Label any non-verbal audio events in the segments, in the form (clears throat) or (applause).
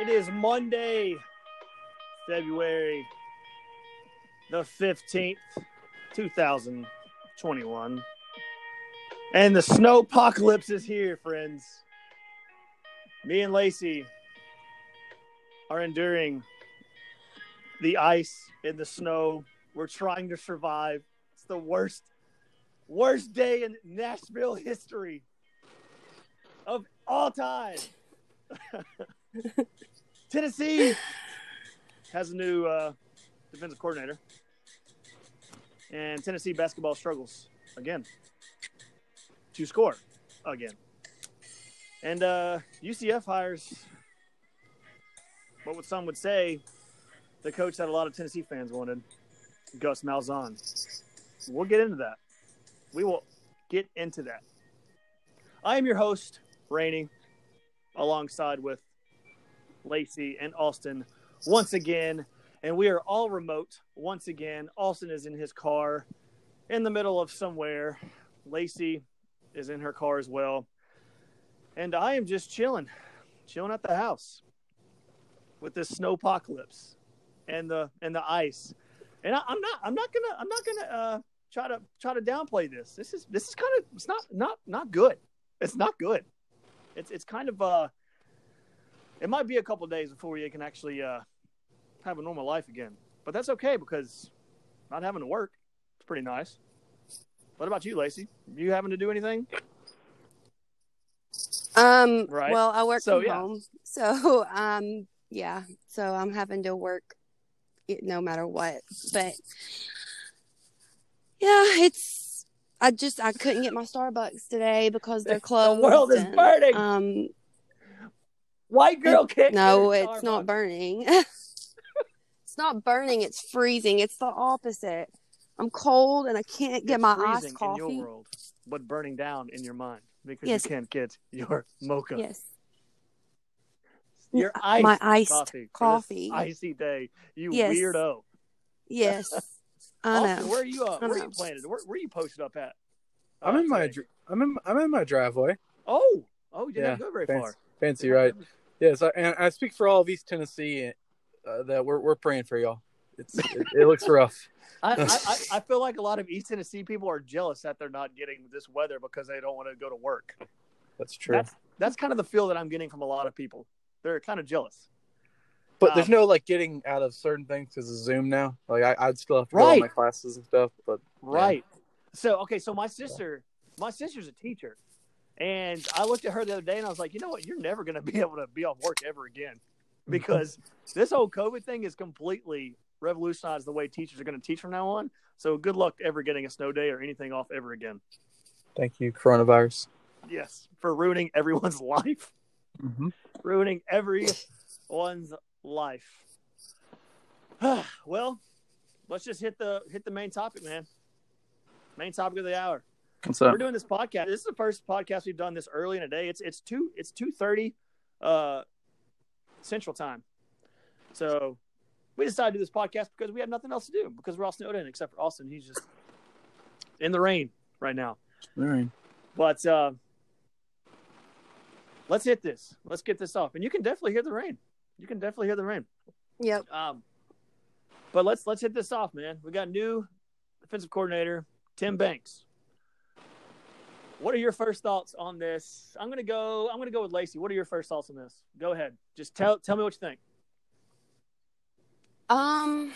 It is Monday, February the 15th, 2021. And the snow apocalypse is here, friends. Me and Lacey are enduring the ice and the snow. We're trying to survive. It's the worst, worst day in Nashville history of all time. (laughs) Tennessee has a new uh, defensive coordinator, and Tennessee basketball struggles again to score again. And uh, UCF hires what some would say the coach that a lot of Tennessee fans wanted, Gus Malzahn. We'll get into that. We will get into that. I am your host, Rainey, alongside with Lacey, and Austin once again. And we are all remote once again. Austin is in his car in the middle of somewhere. Lacey is in her car as well. And I am just chilling, chilling at the house with this snow apocalypse and the and the ice. And I, am not I'm not gonna I'm not gonna uh, try to try to downplay this. This is this is kind of it's not not not good. It's not good. It's it's kind of uh it might be a couple days before you can actually uh, have a normal life again. But that's okay because not having to work is pretty nice. What about you, Lacey? You having to do anything? Um. Right. Well, I work so, from yeah. home, (laughs) so um. Yeah. So I'm having to work, no matter what. But yeah, it's. I just I couldn't get my Starbucks today because they're closed. (laughs) the world is and, burning. Um White girl can't. No, it's not burning. (laughs) it's not burning. It's freezing. It's the opposite. I'm cold and I can't get it's my iced coffee. In your world, but burning down in your mind because yes. you can't get your (laughs) mocha. Yes. Your iced my iced coffee. coffee. Icy day. You yes. weirdo. Yes. (laughs) I Austin, know. Where are you? Uh, where are you planted? Where, where are you posted up at? I'm in my. I'm in. I'm in my driveway. Oh. Oh, you didn't go very fancy, far. Fancy, right? Yes, I, and I speak for all of East Tennessee uh, that we're we're praying for y'all. It's it, it looks rough. (laughs) I, I, (laughs) I feel like a lot of East Tennessee people are jealous that they're not getting this weather because they don't want to go to work. That's true. That's, that's kind of the feel that I'm getting from a lot of people. They're kind of jealous. But um, there's no like getting out of certain things because of Zoom now. Like I, would still have to right. go to my classes and stuff. But right. Yeah. So okay, so my sister, my sister's a teacher, and I looked at her the other day and I was like, you know what? You're never going to be able to be off work ever again (laughs) because this whole COVID thing is completely revolutionized the way teachers are going to teach from now on. So good luck ever getting a snow day or anything off ever again. Thank you, coronavirus. Yes, for ruining (laughs) everyone's life. Mm-hmm. Ruining everyone's life. (sighs) well, let's just hit the hit the main topic, man. Main topic of the hour. What's up? We're doing this podcast. This is the first podcast we've done this early in the day. It's it's two it's two thirty uh central time. So we decided to do this podcast because we had nothing else to do because we're all snowed in except for Austin. He's just in the rain right now. The rain. But uh let's hit this. Let's get this off. And you can definitely hear the rain. You can definitely hear the rain. Yep. Um but let's let's hit this off, man. We got new defensive coordinator, Tim Banks. What are your first thoughts on this? I'm gonna go. I'm gonna go with Lacey. What are your first thoughts on this? Go ahead. Just tell tell me what you think. Um,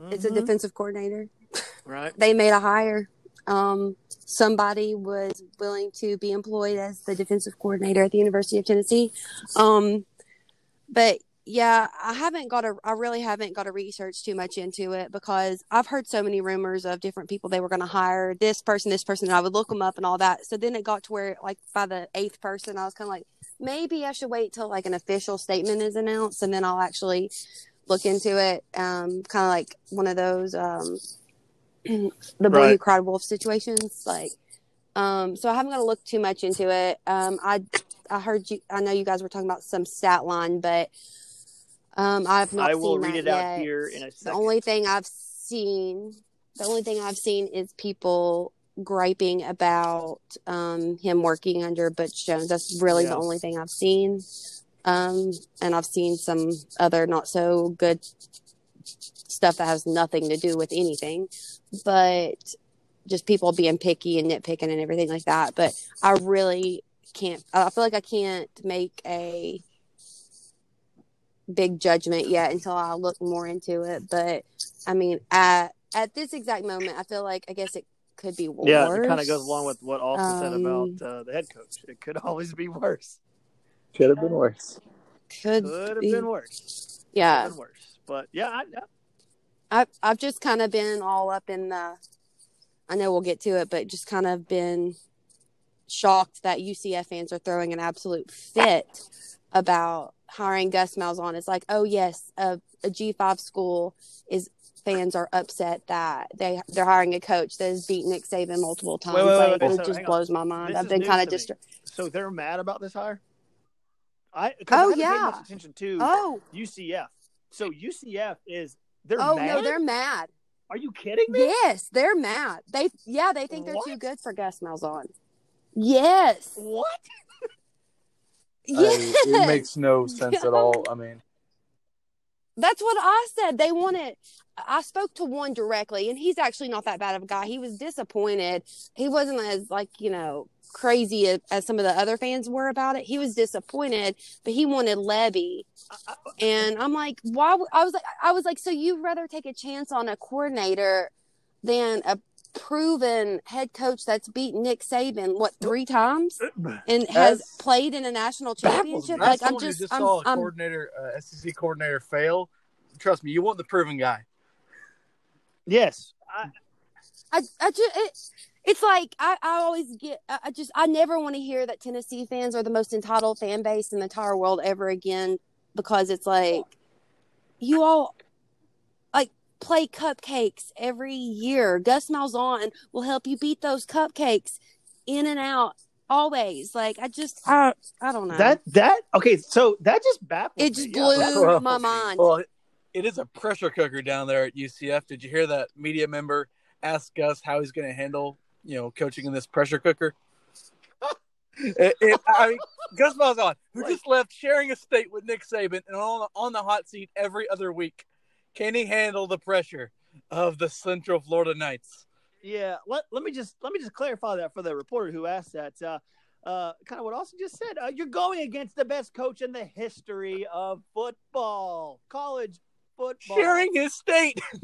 mm-hmm. it's a mm-hmm. defensive coordinator. Right. they made a hire. Um, somebody was willing to be employed as the defensive coordinator at the University of Tennessee. Um, but yeah, I haven't got a, I really haven't got to research too much into it because I've heard so many rumors of different people they were going to hire this person, this person, and I would look them up and all that. So then it got to where, like, by the eighth person, I was kind of like, maybe I should wait till like an official statement is announced and then I'll actually look into it. Um, kind of like one of those, um, (clears throat) the boy right. who cried wolf situations. Like, um, so I haven't got to look too much into it. Um, I, I heard you, I know you guys were talking about some stat line, but um, I've not. I will read it yet. out here in a second. The only thing I've seen, the only thing I've seen is people griping about um, him working under Butch Jones. That's really yeah. the only thing I've seen. Um, and I've seen some other not so good stuff that has nothing to do with anything, but just people being picky and nitpicking and everything like that. But I really can't, I feel like I can't make a big judgment yet until I look more into it. But I mean, at, at this exact moment, I feel like I guess it could be worse. Yeah, it kind of goes along with what Austin said Um, about uh, the head coach. It could (laughs) always be worse. Could have been worse. Could, Could have be. been worse. Yeah. been worse. But yeah, I, I, I've I've just kind of been all up in the. I know we'll get to it, but just kind of been shocked that UCF fans are throwing an absolute fit about hiring Gus Malzahn. It's like, oh yes, a, a G five school is fans are upset that they they're hiring a coach that has beat Nick Saban multiple times. wait, wait, like, wait, it so just hang on. blows my mind. This I've been kind of just. so they're mad about this hire. I Oh, I yeah. much attention to Oh, UCF. So UCF is they're oh mad. no, they're mad. Are you kidding me? Yes, they're mad. They yeah, they think they're too good for Gus Malzahn. Yes. What? Yes. I- it makes no (laughs) sense at all. I mean, That's what I said. They wanted. I spoke to one directly, and he's actually not that bad of a guy. He was disappointed. He wasn't as like you know crazy as, as some of the other fans were about it. He was disappointed, but he wanted Levy, and I'm like, why? I was like, I was like, so you'd rather take a chance on a coordinator than a proven head coach that's beaten Nick Saban what three times (clears throat) and has As- played in a national championship? Like I'm just, just I'm, saw a I'm coordinator, uh, SEC coordinator fail. Trust me, you want the proven guy. yes. I, I, I just it, it's like I, I always get I I just I never want to hear that Tennessee fans are the most entitled fan base in the entire world ever again because it's like you all like play cupcakes every year. Gus Malzahn will help you beat those cupcakes in and out always. Like I just I I don't know. that that okay. So that just baffles it just Yeah, blew that (laughs) Well, my mind. Well, it is a pressure cooker down there at UCF. Did you hear that media member ask Gus how he's going to handle, you know, coaching in this pressure cooker? (laughs) It- it- I mean, Gus Malzahn, who Like- just left sharing a state with Nick Saban and on the, on the hot seat every other week, can he handle the pressure of the Central Florida Knights? Yeah, let, let me just let me just clarify that for the reporter who asked that. Uh, uh, kind of what Austin just said. Uh, you're going against the best coach in the history of football, college football. Sharing his state. (laughs)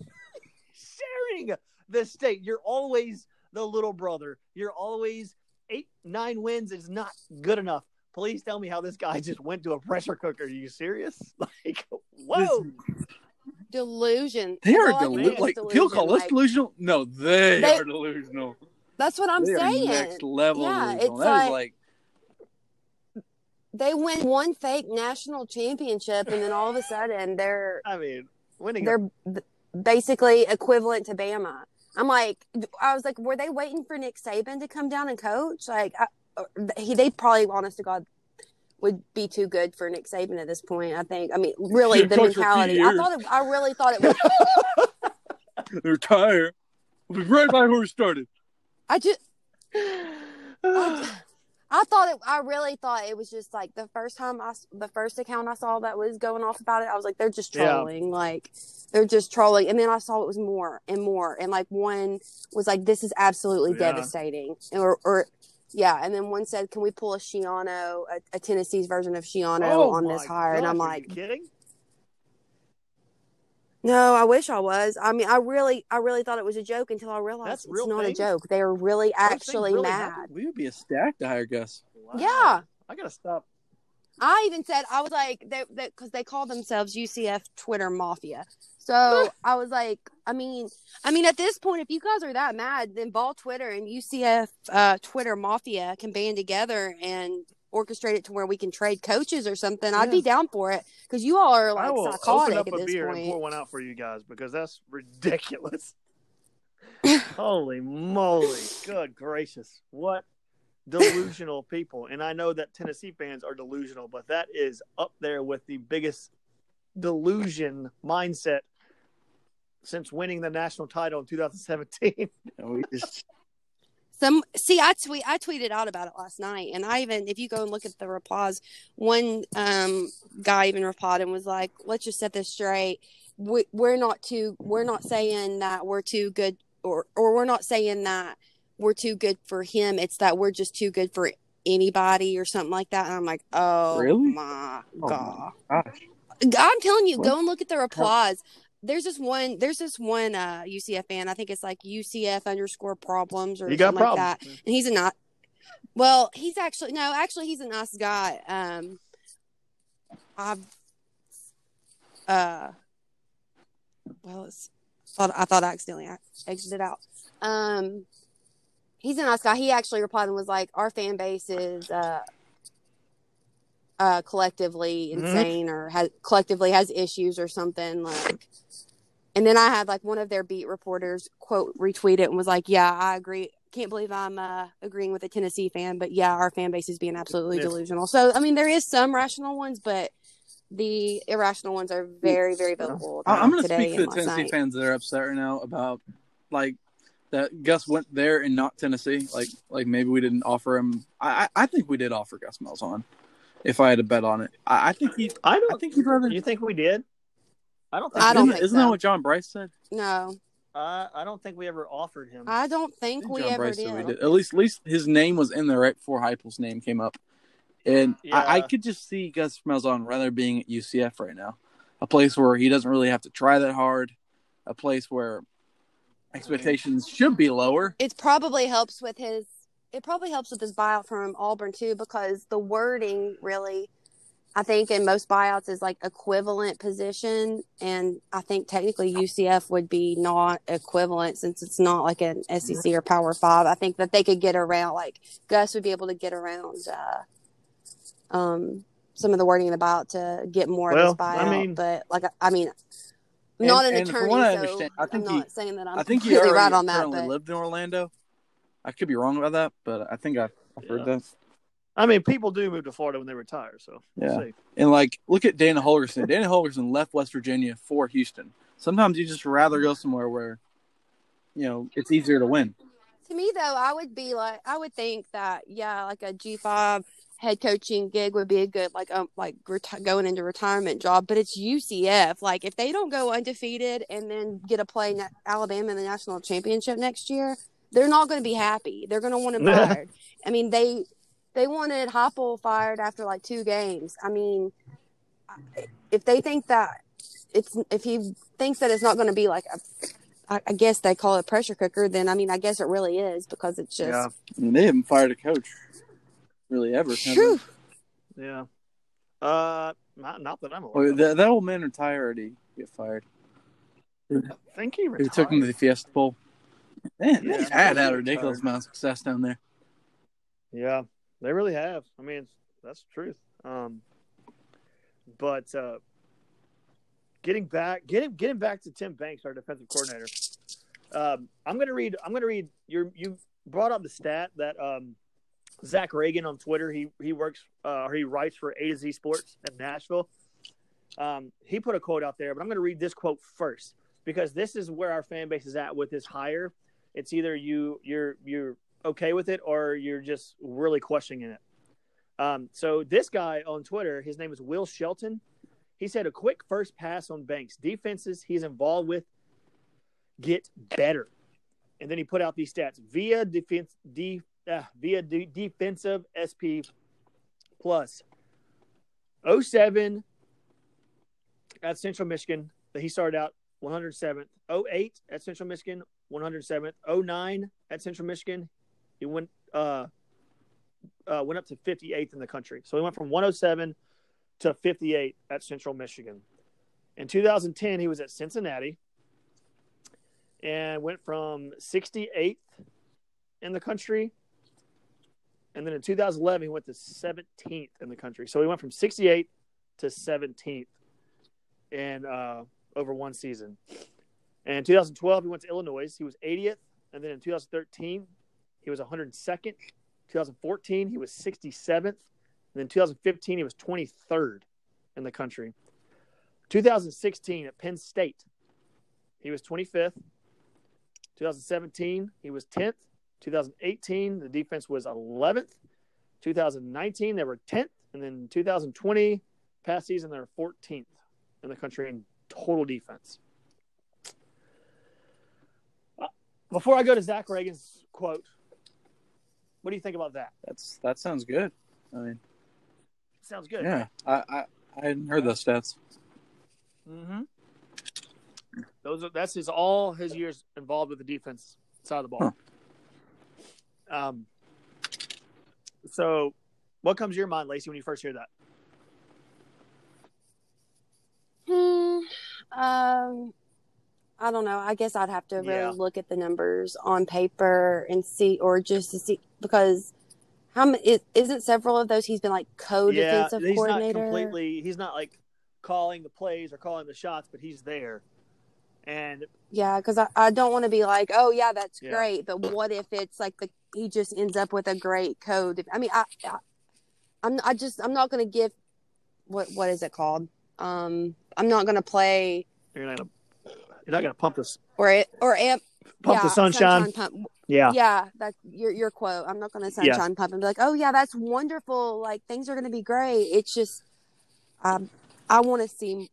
sharing the state. You're always the little brother. You're always eight, nine wins is not good enough. Please tell me how this guy just went to a pressure cooker. Are you serious? (laughs) Like, whoa. Delusion. They are That's all I can delu- say is like delusion. people call us Like, delusional. No, they, They- are delusional. That's what I'm they saying. are next level Yeah, delusional. it's That is like- like they win one fake national championship and then all of a sudden they're I mean, winning. they're b- basically equivalent to Bama. I'm like, I was like, were they waiting for Nick Saban to come down and coach? Like, I, uh, he, they probably, honest to God, would be too good for Nick Saban at this point. I think. I mean, really, the coached for a few mentality. I thought. It, I really thought it (laughs) was. (laughs) retire. We'll be right by where we started. I just. I, (sighs) I thought it. I really thought it was just like the first time I, the first account I saw that was going off about it. I was like, they're just Yeah. trolling. Like, they're just trolling. And then I saw it was more and more. And like one was like, this is absolutely Yeah. devastating. Or, or yeah. And then one said, can we pull a Schiano, a, a Tennessee's version of Schiano Oh on this hire? and I'm like, kidding? no, I wish I was. I mean, I really, I really thought it was a joke until I realized That's it's not a joke. They are really actually really mad. happen? We would be a stack to hire Gus. Wow. Yeah. I gotta stop. I even said I was like they because they, call themselves UCF Twitter Mafia. So (laughs) I was like, I mean, I mean, at this point, if you guys are that mad, then Vol Twitter and UCF uh, Twitter Mafia can band together and orchestrate it to where we can trade coaches or something. I'd be down for it because you all are I like will open psychotic up at a this beer and pour one out for you guys because that's (laughs) ridiculous. (laughs) Holy moly! Good gracious! What delusional people! And I know that Tennessee fans are delusional, but that is up there with the biggest delusion mindset since winning the national title in 2017. (laughs) Just Some see, I tweet, I tweeted out about it last night, and I even, if you go and look at the replies, one um, guy even replied and was like, "Let's just set this straight. We, we're not too, we're not saying that we're too good, or or we're not saying that we're too good for him. It's that we're just too good for anybody or something like that." And I'm like, "Oh Really? my Oh, god." Gosh. I'm telling you, What? go and look at the replies. There's this one. There's this one uh, UCF fan. I think it's like UCF underscore problems or You got something like problems. that. And he's a not. Well, he's actually no. Actually, he's a nice guy. Um, I've uh, well, it's thought I thought I accidentally exited out. Um, he's a nice guy. He actually replied and was like, "Our fan base is uh, uh, collectively Mhm. insane or has collectively has issues or something like." And then I had like one of their beat reporters quote retweet it and was like, "Yeah, I agree. Can't believe I'm uh, agreeing with a Tennessee fan, but yeah, our fan base is being absolutely Yes. delusional." So I mean, there is some rational ones, but the irrational ones are very, very vocal. I- I'm going to speak and the Tennessee night. fans that are upset right now about like that Gus went there and not Tennessee. Like like maybe we didn't offer him. I I I think we did offer Gus Malzahn. If I had to bet on it, I, I think he. I I don't. think he'd rather. You think we did? I don't think. I don't isn't, think isn't so. that what John Bryce said? No, Uh, I don't think we ever offered him. I don't think think we John ever Bryce did. we did. At least, at least his name was in there right before Heupel's name came up, and I, I could just see Gus Malzahn rather being at UCF right now, a place where he doesn't really have to try that hard, a place where expectations should be lower. It probably helps with his. It probably helps with his buyout from Auburn too, because the wording really, I think, in most buyouts is like equivalent position, and I think technically UCF would be not equivalent since it's not like an SEC or Power Five. I think that they could get around, like Gus would be able to get around, uh, um, some of the wording in the buyout to get more Well, of his I buyout. mean- but like, I- I mean. I'm And- not an and from attorney, what I so understand, I think I'm not he- saying that I'm I think he completely already right on that. currently But lived in Orlando. I could be wrong about that, but I think I, I've heard Yeah. that. I mean, people do move to Florida when they retire, so we'll Yeah. see. And like, look at Dana Holgorsen. Dana Holgorsen left West Virginia for Houston. Sometimes you just rather go somewhere where, you know, it's easier to win. to me though i would be like i would think that yeah like a g5 head coaching gig would be a good like um like reti- going into retirement job but it's ucf like if they don't go undefeated and then get a play in alabama in the national championship next year they're not going to be happy they're going to want him (laughs) fired i mean they they wanted Heupel fired after like two games i mean if they think that it's if he thinks that it's not going to be like a I, I guess they call it pressure cooker. Then I mean, I guess it really is because it's just. Yeah, I mean, they haven't fired a coach really ever. have they? Yeah. Uh, not not that I'm aware. Oh, of. that, that old man retired He Get fired. I think he retired. He took him to the Fiesta Bowl. Man, Yeah, they I had had ridiculous amount of success down there. Yeah, they really have. I mean, that's the truth. Um, but uh, getting back, getting getting back to Tim Banks, our defensive coordinator. Um, I'm gonna read. I'm gonna read. Your you brought up the stat that um, Zach Reagan on Twitter. He he works uh, or he writes for A to Z Sports in Nashville. Um, he put a quote out there, but I'm gonna read this quote first because this is where our fan base is at with this hire. It's either you you're you're okay with it or you're just really questioning it. Um, so this guy on Twitter, his name is Will Shelton. He said a quick first pass on Banks. Defenses he's involved with get better, and then he put out these stats. Via defense de, uh, via de, defensive SP plus. 07 at Central Michigan that he started out 107th 08 at Central Michigan 107th 09 at Central Michigan he went uh, uh, went up to 58th in the country. So he went from 107 to 58 at Central Michigan. In 2010, he was at Cincinnati and went from 68th in the country. And then in 2011, he went to 17th in the country. So he went from 68th to 17th in uh, over one season. And in 2012, he went to Illinois. He was 80th. And then in 2013, he was 102nd. 2014, he was 67th. And then 2015, he was 23rd in the country. 2016 at Penn State, he was 25th. 2017, he was 10th. 2018, the defense was 11th. 2019, they were 10th. And then 2020, past season, they're 14th in the country in total defense. Uh, Before I go to Zach Reagan's quote, what do you think about that? That's that sounds good. I mean, Sounds good. yeah, I I, I hadn't heard those stats. Mm-hmm. Those are that's his all his years involved with the defense side of the ball. Um. So, what comes to your mind, Lacey, when you first hear that? Hmm. Um. I don't know. I guess I'd have to really Yeah. look at the numbers on paper and see, or just to see, because how many is, isn't several of those he's been like co-defensive he's not completely. He's not like calling the plays or calling the shots, but he's there. And Yeah, because I, I don't want to be like, oh yeah, that's Yeah. great, but what if it's like the he just ends up with a great code? I mean, I, I I'm I just I'm not going to give what what is it called? Um, I'm not going to play you're not gonna you're not gonna pump this or it or amp pump yeah, the sunshine. pump. Yeah. Yeah, that your your quote. I'm not going to Yeah. sunshine pump and be like, oh yeah, that's wonderful. Like things are going to be great. It's just, um, I want to see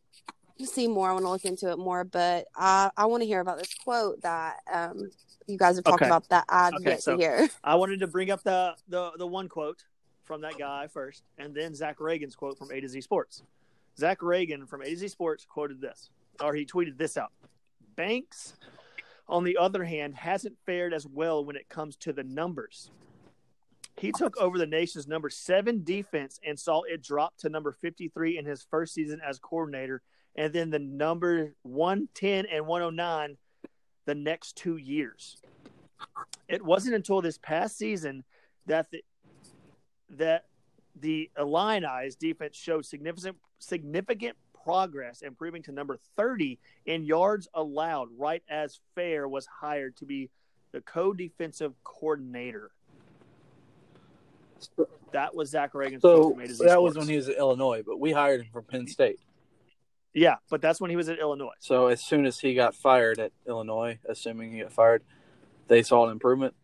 see more. I want to look into it more, but I I want to hear about this quote that um you guys have talked Okay. about that I've Okay, yet so- to hear. I wanted to bring up the, the the one quote from that guy first, and then Zach Reagan's quote from A to Z Sports. Zach Reagan from A to Z Sports quoted this, or he tweeted this out. Banks, on the other hand, hasn't fared as well when it comes to the numbers. He took over the nation's number seven defense and saw it drop to number 53 in his first season as coordinator, and then the number 110 and 109 the next two years. It wasn't until this past season that the that the Illini's defense showed significant significant progress, improving to number 30 in yards allowed, right as Phair was hired to be the co-defensive coordinator. That was Zach Reagan's So from A to that was when he was at Illinois, but we hired him from Penn State. yeah, but that's when he was at Illinois. So as soon as he got fired at Illinois, assuming he got fired, they saw an improvement.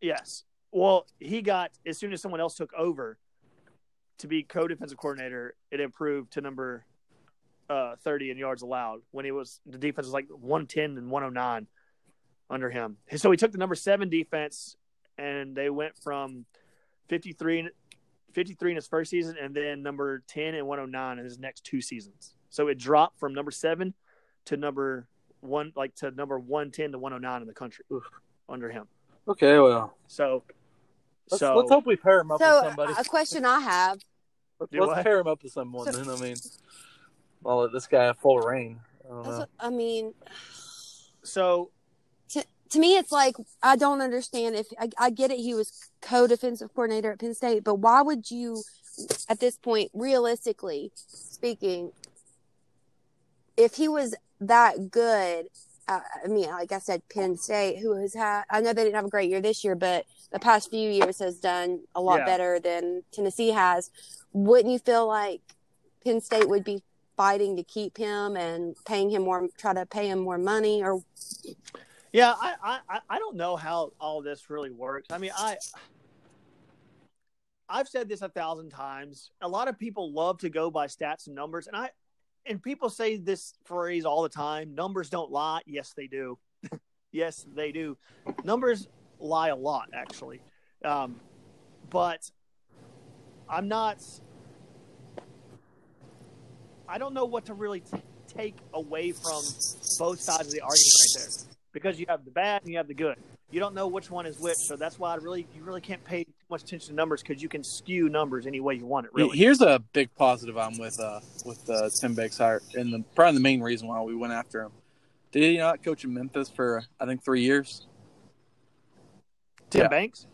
Yes. Well, he got as soon as someone else took over to be co-defensive coordinator, it improved to number uh, 30 in yards allowed when he was the defense was like 110 and 109 under him. So he took the number 7 defense and they went from 53 in- 53 in his first season and then number 10 and 109 in his next two seasons. So it dropped from number 7 to number 1 like to number 110 to 109 in the country Oof. (sighs) under him. Okay, well, So let's, so let's hope we pair him up So with somebody. a question I have. Let's Do let's what? pair him up with someone. So- then I (laughs) mean, I'll let this guy have full reign. I don't know. what, I mean, so to me, it's like I don't understand. If I, I get it, he was co-defensive coordinator at Penn State, but why would you, at this point, realistically speaking, if he was that good? Uh, I mean, like I said, Penn State, who has had, I know they didn't have a great year this year, but the past few years has done a lot Yeah. better than Tennessee has. Wouldn't you feel like Penn State would be fighting to keep him and paying him more, try to pay him more money, or yeah, I, I I- don't know how all this really works. I mean, I I've said this a thousand times. A lot of people love to go by stats and numbers, and I and people say this phrase all the time. Numbers don't lie. Yes, they do. (laughs) yes, they do. Numbers lie a lot, actually. Um, but I'm not. I don't know what to really t- take away from both sides of the argument right there because you have the bad and you have the good. You don't know which one is which, so that's why I really you really can't pay too much attention to numbers because you can skew numbers any way you want it. Really, Here's a big positive I'm with uh with uh, Tim Banks hire, and the probably the main reason why we went after him. Did he not coach in Memphis for I think three years? Tim yeah. Banks.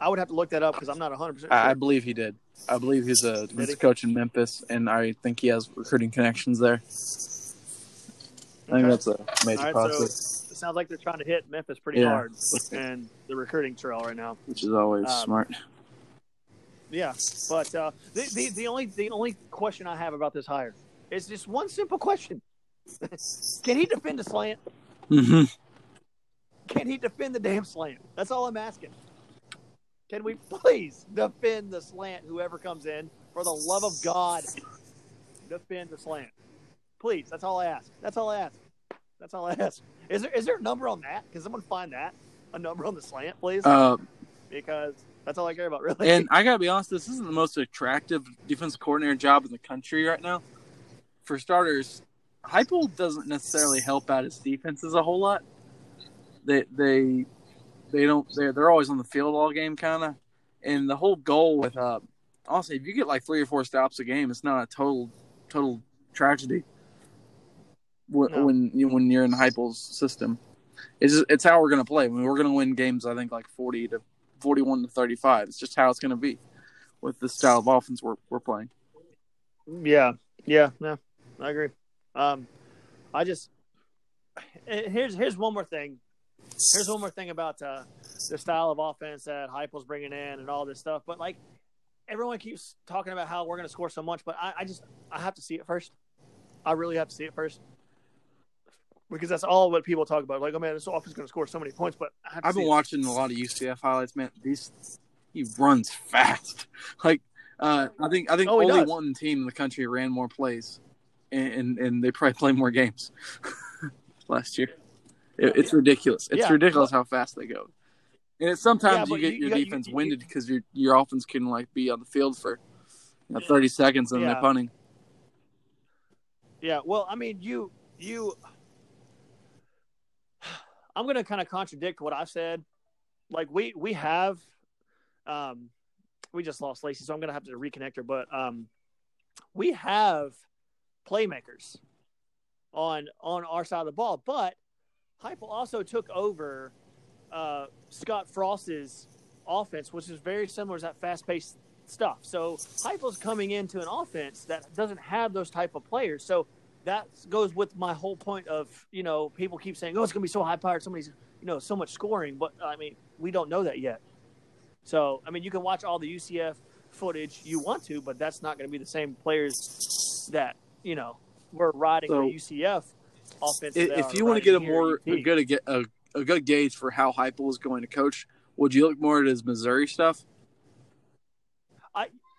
I would have to look that up because I'm not 100 percent I, I believe he did. I believe he's a he? coach in Memphis, and I think he has recruiting connections there. I think that's a major right, positive, so it sounds like they're trying to hit Memphis pretty Yeah. hard and the recruiting trail right now. which is always um, smart. Yeah, but uh, the, the the only the only question I have about this hire is just one simple question: (laughs) Can he defend a slant? Mm-hmm. can he defend the damn slant? That's all I'm asking. Can we please defend the slant? Whoever comes in, for the love of God, defend the slant. Please. That's all I ask. That's all I ask. That's all I ask. Is there is there a number on that? Can someone find that? A number on the slant, please? Uh, because that's all I care about, really. and I gotta be honest, this isn't the most attractive defensive coordinator job in the country right now. For starters, Heupel doesn't necessarily help out his defenses a whole lot. They they they don't they're they're always on the field all game kind of, and the whole goal with uh honestly, if you get like three or four stops a game, it's not a total total tragedy. When No. when, you, when you're in Heupel's system, it's just, it's how we're gonna play. I mean, we're gonna win games. I think like forty to forty-one to thirty-five. It's just how it's gonna be with the style of offense we're we're playing. Yeah, yeah, no, I agree. Um, I just eh, here's here's one more thing. Here's one more thing about uh, the style of offense that Heupel's bringing in and all this stuff. But like everyone keeps talking about how we're going to score so much, but I, I just I have to see it first. I really have to see it first because that's all what people talk about. Like, oh man, this offense is going to score so many points, but I have to I've been it. watching a lot of UCF highlights, man. These he runs fast. (laughs) Like uh, I think I think Oh, only does. one team in the country ran more plays, and and, and they probably played more games (laughs) last year. It, it's ridiculous. It's Yeah. ridiculous how fast they go. And it's sometimes Yeah, you get you- your you- defense you- winded because your your offense can like be on the field for you know, thirty seconds and Yeah. they're punting. Yeah, well, I mean, you you I'm going to kind of contradict what I've said. Like we we have um we just lost Lacey, so I'm going to have to reconnect her, but um we have playmakers on on our side of the ball, but Heupel also took over uh Scott Frost's offense, which is very similar to that fast-paced stuff. So Heupel's coming into an offense that doesn't have those type of players. So that goes with my whole point of you know people keep saying oh it's going to be so high powered somebody's you know so much scoring but i mean we don't know that yet so i mean you can watch all the ucf footage you want to but that's not going to be the same players that you know were riding So, the ucf offense If, if you want to get a more a good a, a, a good gauge for how Heupel is going to coach, would you look more at his Missouri stuff?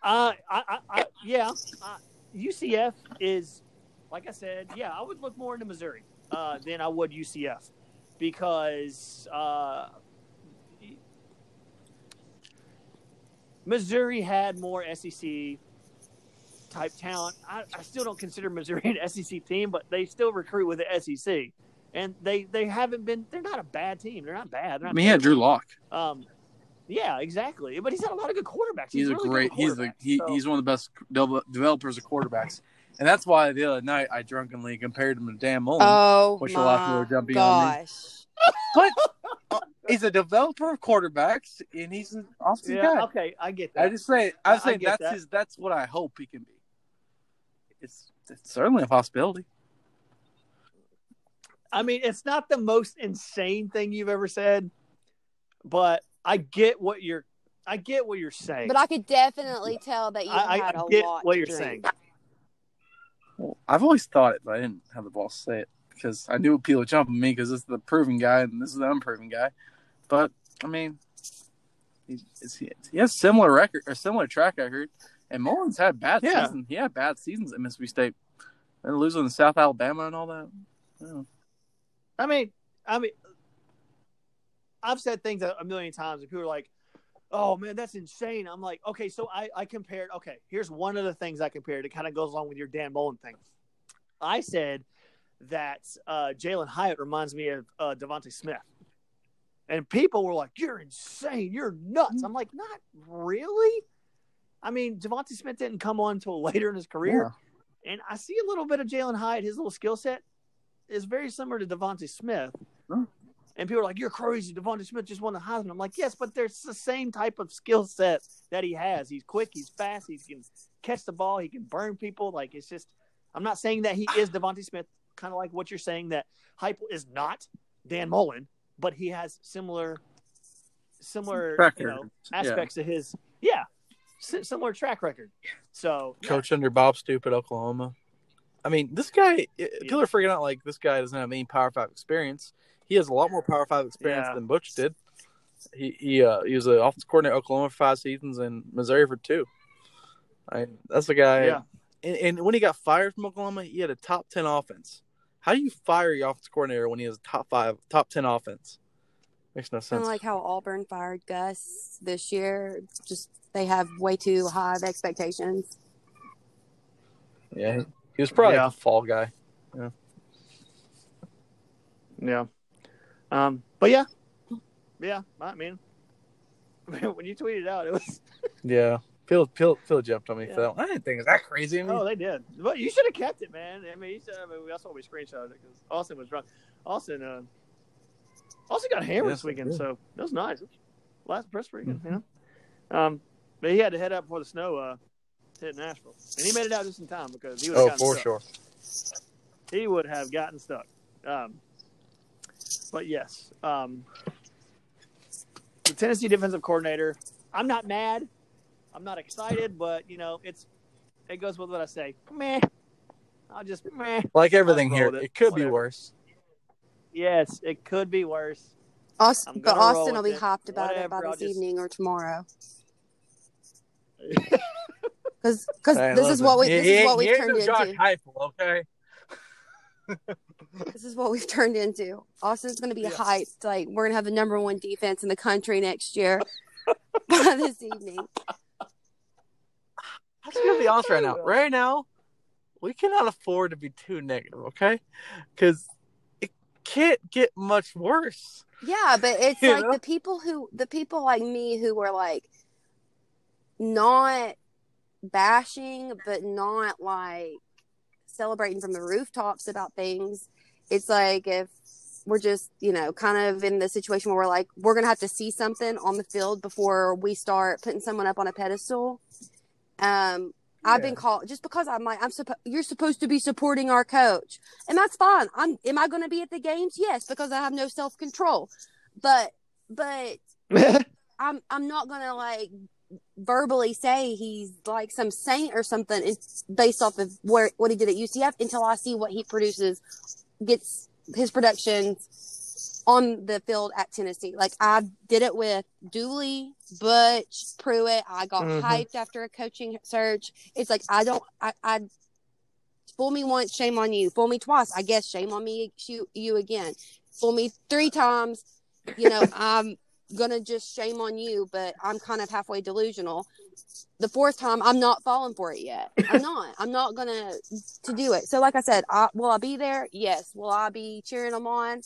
Uh, I, I, I, yeah, UCF is, like I said, yeah, I would look more into Missouri uh, than I would UCF because uh, Missouri had more SEC type talent. I, I still don't consider Missouri an (laughs) SEC team, but they still recruit with the SEC. And they, they haven't been. They're not a bad team. They're not bad. They're I mean, he had. Drew Lock. Um, yeah, exactly. But he's had a lot of good quarterbacks. He's, a really great. He's the he, so- he's one of the best developers of quarterbacks, and that's why the other night I drunkenly compared him to Dan Mullen. Oh Which a lot of people my are jumping on me. gosh! but uh, he's a developer of quarterbacks, and he's an awesome yeah, guy. okay, I get that. I just say I- I'm saying that's that. his. That's what I hope he can be. It's, it's certainly a possibility. I mean, it's not the most insane thing you've ever said, but I get what you're. I get what you're saying. But I could definitely tell that you I, had I a get lot what you're drink. saying. Well, I've always thought it, but I didn't have the balls to say it because I knew people would jump on me because this is the proven guy and this is the unproven guy. But I mean, he, he, he has similar record or similar track record, and Mullins had bad Yeah. seasons. He had bad seasons at Mississippi State, and losing to South Alabama and all that. I. I mean, I mean, I've said things a, million times, and people are like, "Oh man, that's insane." I'm like, okay, so I I compared. Okay, here's one of the things I compared. It kind of goes along with your Dan Mullen thing. I said that uh, Jalin Hyatt reminds me of uh, DeVonta Smith, and people were like, "You're insane. You're nuts." I'm like, not really. I mean, DeVonta Smith didn't come on until (laughs) later in his career. And I see a little bit of Jalin Hyatt, his little skill set is very similar to DeVonta Smith. Huh. And people are like, You're crazy. DeVonta Smith just won the Heisman. I'm like, Yes, but there's the same type of skill set that he has. He's quick, he's fast, he can catch the ball, he can burn people. Like, it's just, I'm not saying that he is DeVonta Smith, kind of like what you're saying that Heupel is not Dan Mullen, but he has similar, similar you know, aspects of his, yeah, similar track record. So, yeah. Coach under Bob Stoop at Oklahoma. I mean, this guy, people are freaking out like this guy doesn't have any Power Five experience. he has a lot more Power Five experience Yeah. than Butch did. He he uh, he was an offense coordinator at Oklahoma for five seasons and Missouri for two. I mean, that's the guy. Yeah. And, and when he got fired from Oklahoma, he had a top ten offense. How do you fire your offense coordinator when he has a top five, top ten offense? Makes no Kind sense. of like how Auburn fired Gus this year. Just they have way too high of expectations. yeah, he, he was probably Yeah. a fall guy. Yeah. Yeah. Um, but yeah, yeah. I mean, (laughs) when you tweeted out, it was (laughs) Yeah, Phil Phil Phil jumped on me Yeah. for that. One. I didn't think it was that crazy. I mean, oh, they did. But you should have kept it, man. I mean, you should, I mean, that's why we screenshotted it because Austin was drunk. Austin, uh, Austin got hammered Yes, this weekend, so that was nice. Last press weekend, Mhm. you know. Um, but he had to head up before the snow uh, hit Nashville, and he made it out just in time because he would have oh for stuck. sure. he would have gotten stuck. Um, but yes, um, the Tennessee defensive coordinator. I'm not mad. I'm not excited, but you know, it's it goes with what I say. Meh. I'll just meh. Like everything here, it, it. could be worse. Yes, it could be worse. Austin, but Austin will be with it. hyped about it by I'll this just- evening or tomorrow. (laughs) Because Hey, this is what we this he is what we've turned no Josh into. Heupel, okay. This is what we've turned into. Austin's going to be Yeah. hyped. Like we're going to have the number one defense in the country next year (laughs) by this evening. I'm just gonna be honest right now. Right now, we cannot afford to be too negative, okay? Because it can't get much worse. Yeah, but it's (laughs) You like know? the people who the people like me who were like not bashing but not like celebrating from the rooftops about things. It's like if we're just, you know, kind of in the situation where we're like we're going to have to see something on the field before we start putting someone up on a pedestal. Um I've been called just because I'm like I'm supposed you're supposed to be supporting our coach. And that's fine. I'm am I going to be at the games? Yes, because I have no self-control. But but (laughs) I'm I'm not going to like verbally say he's like some saint or something it's based off of where what he did at UCF until I see what he produces gets his productions on the field at Tennessee. Like I did it with Dooley, Butch, Pruitt. I got Mhm. hyped after a coaching search. It's like I don't I, I fool me once, shame on you. Fool me twice, I guess shame on me you, you again. Fool me three times, you know, (laughs) I'm gonna just shame on you, but I'm kind of halfway delusional. The fourth time, I'm not falling for it yet. I'm not. I'm not gonna to do it. So, like I said, I, will I be there? Yes. Will I be cheering them on?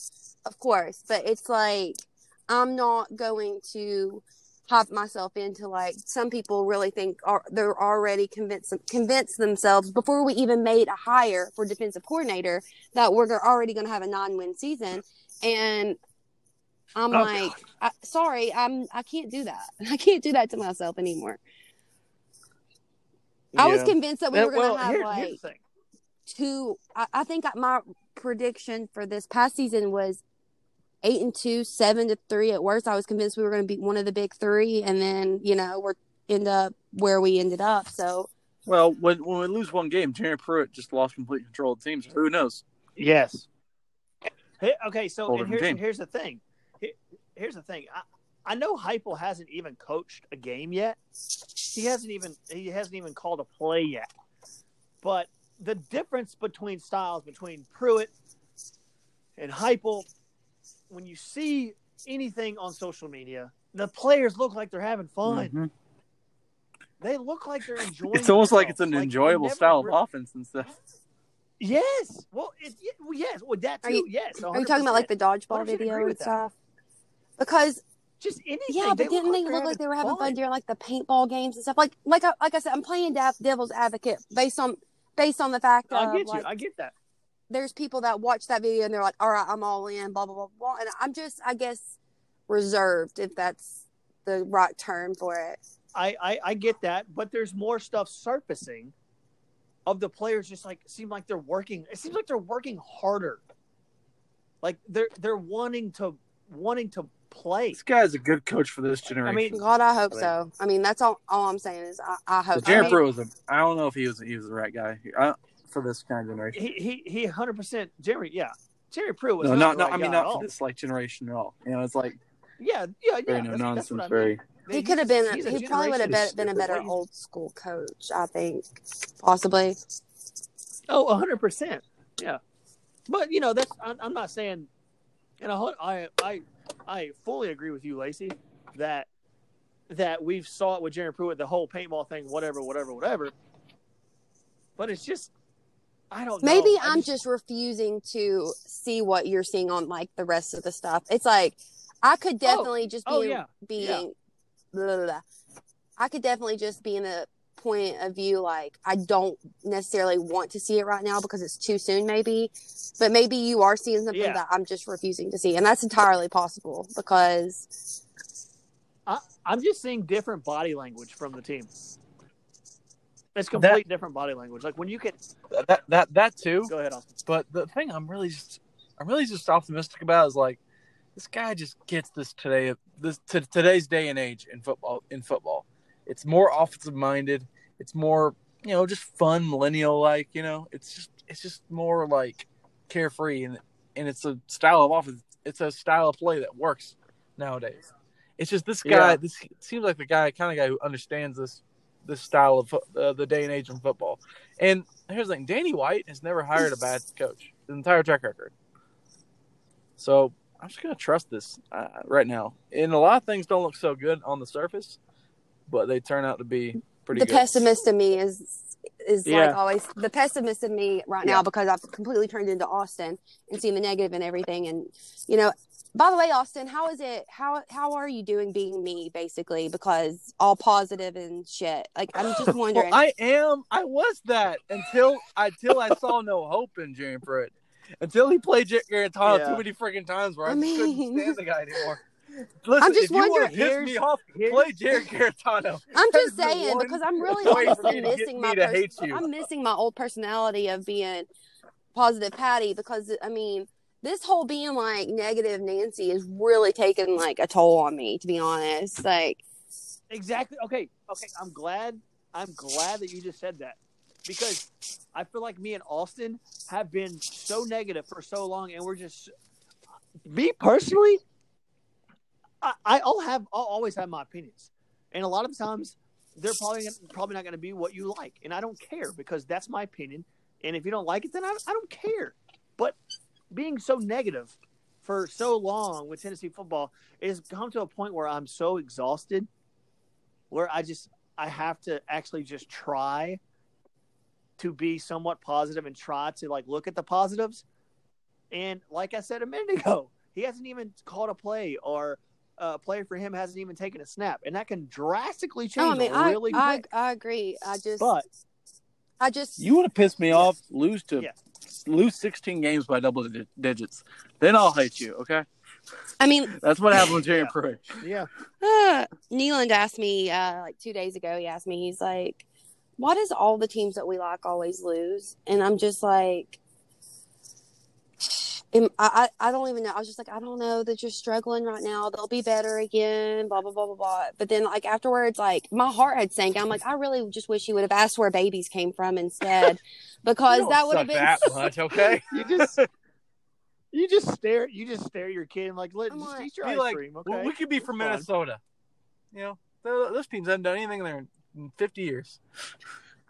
Of course. But it's like I'm not going to hype myself into like some people really think are they're already convinced convinced themselves before we even made a hire for defensive coordinator that we're already going to have a non-win season and I'm Oh, like I, sorry I'm I can't do that (laughs) I can't do that to myself anymore I was convinced that we Yeah, were going to well, have here- like here's two. I, I think my prediction for this past season was eight and two, seven to three at worst. I was convinced we were going to be one of the big three, and then you know we're end up where we ended up. So Well, when when we lose one game, Jerry Pruitt just lost complete control of the team. So who knows? Yes. Hey, okay, so and here's, here's the thing. Here- Here's the thing. I, I know Heupel hasn't even coached a game yet. He hasn't even he hasn't even called a play yet. But the difference between styles between Pruitt and Heupel, when you see anything on social media, the players look like they're having fun. Mhm. They look like they're (laughs) enjoying. It's almost like it's an I enjoyable never style re- of offense and stuff. Yes. Well, it, yes. Well, that too. Are you- yes. are you talking about like the dodgeball 100% video and with that. stuff? Because just anything? yeah, but didn't they look like they were having fun during like the paintball games and stuff? Like like I, like I said, I'm playing dev- devil's advocate based on based on the fact I of get you. like, I get that. there's people that watch that video and they're like, all right, I'm all in, blah, blah, blah, blah. And I'm just, I guess, reserved, if that's the right term for it. I, I I get that, but there's more stuff surfacing of the players. Just like seem like they're working. It seems like they're working harder. Like they're they're wanting to wanting to play. This guy's a good coach for this generation. I mean, God, I hope so. I mean, that's all, all I'm saying is I, I hope So so. Jerry I mean, Pruitt was a, I don't know if he was he was the right guy uh, for this kind of generation. he he he hundred percent Jerry. Yeah, Jerry Pruitt was No, not, not, the right I mean guy not all. for this like generation at all. You know, it's like Yeah, yeah, yeah. very no that's, nonsense. that's what I mean. very He could have been. a He probably would have been, been a better different. old school coach. I think, possibly. Oh, hundred percent. Yeah, but you know that's. I'm, I'm not saying, and I, I, I, I fully agree with you, Lacey, that that we've saw it with Jeremy Pruitt, the whole paintball thing, whatever, whatever, whatever. But it's just, I don't. know. Maybe I'm just refusing to see what you're seeing on like the rest of the stuff. It's like I could oh. definitely just be oh, yeah. being. Blah, blah, blah. I could definitely just be in a point of view like I don't necessarily want to see it right now because it's too soon, maybe. But maybe you are seeing something Yeah. that I'm just refusing to see, and that's entirely possible because I, I'm just seeing different body language from the team. It's complete different body language. Like when you can That that that too. go ahead, Austin. But the thing I'm really just I'm really just optimistic about is like this guy just gets this today this to today's day and age in football in football. It's more offensive minded. It's more you know just fun millennial like you know. It's just it's just more like carefree and and it's a style of offense. It's a style of play that works nowadays. It's just this guy. Yeah. This seems like the guy kind of guy who understands this this style of uh, the day and age in football. And here's the thing: Danny White has never hired a bad (laughs) coach. His entire track record. So I'm just gonna trust this uh, right now. And a lot of things don't look so good on the surface, but they turn out to be pretty the good. pessimist in me is is like always the pessimist in me right Yeah. now because I've completely turned into Austin and seeing the negative and everything. And you know, by the way, Austin, how is it? How how are you doing being me basically? Because all positive and shit. Like I'm just (laughs) wondering. Well, I am. I was that until until I saw no hope in Jeremy Pruitt. Until he played Jarrett Guarantano Yeah. too many freaking times where I, I just mean- couldn't stand the guy anymore. Listen, I'm just if you want wondering- piss me off, play Jarrett Guarantano. (laughs) I'm just saying because I'm (laughs) really honestly you to get missing my pers-. I'm missing my old personality of being positive Patty because I mean this whole being like negative Nancy is really taking like a toll on me to be honest. Like Exactly. Okay. Okay. I'm glad. I'm glad that you just said that because I feel like me and Austin have been so negative for so long, and we're just me personally. I, I'll have. I'll always have my opinions, and a lot of times they're probably probably not going to be what you like, and I don't care because that's my opinion. And if you don't like it, then I, I don't care. But being so negative for so long with Tennessee football, has come to a point where I'm so exhausted where I just I have to actually just try to be somewhat positive and try to like look at the positives. And like I said a minute ago, he hasn't even called a play or a player for him hasn't even taken a snap, and that can drastically change no, I mean I, really I quick. I agree. I just But I just you want to piss me off, lose to Yeah. lose 16 games by double di- digits. Then I'll hate you, okay? I mean That's what happened with Jerry Yeah. Pruitt. yeah, uh, Neyland asked me uh, like two days ago. He asked me, he's like, "Why does all the teams that we like always lose?" And I'm just like, am- I I I don't even know. I was just like, I don't know. that you're struggling right now. They'll be better again. Blah blah blah blah blah. But then like afterwards, like my heart had sank. I'm like, I really just wish you would have asked where babies came from instead, (laughs) because that would have been. that much, okay? (laughs) you just you just stare you just stare at your kid and like let I'm just like- eat your ice like, cream, okay? well, we could be from It's fine. Minnesota. You know, those teams haven't done anything there in 50 years.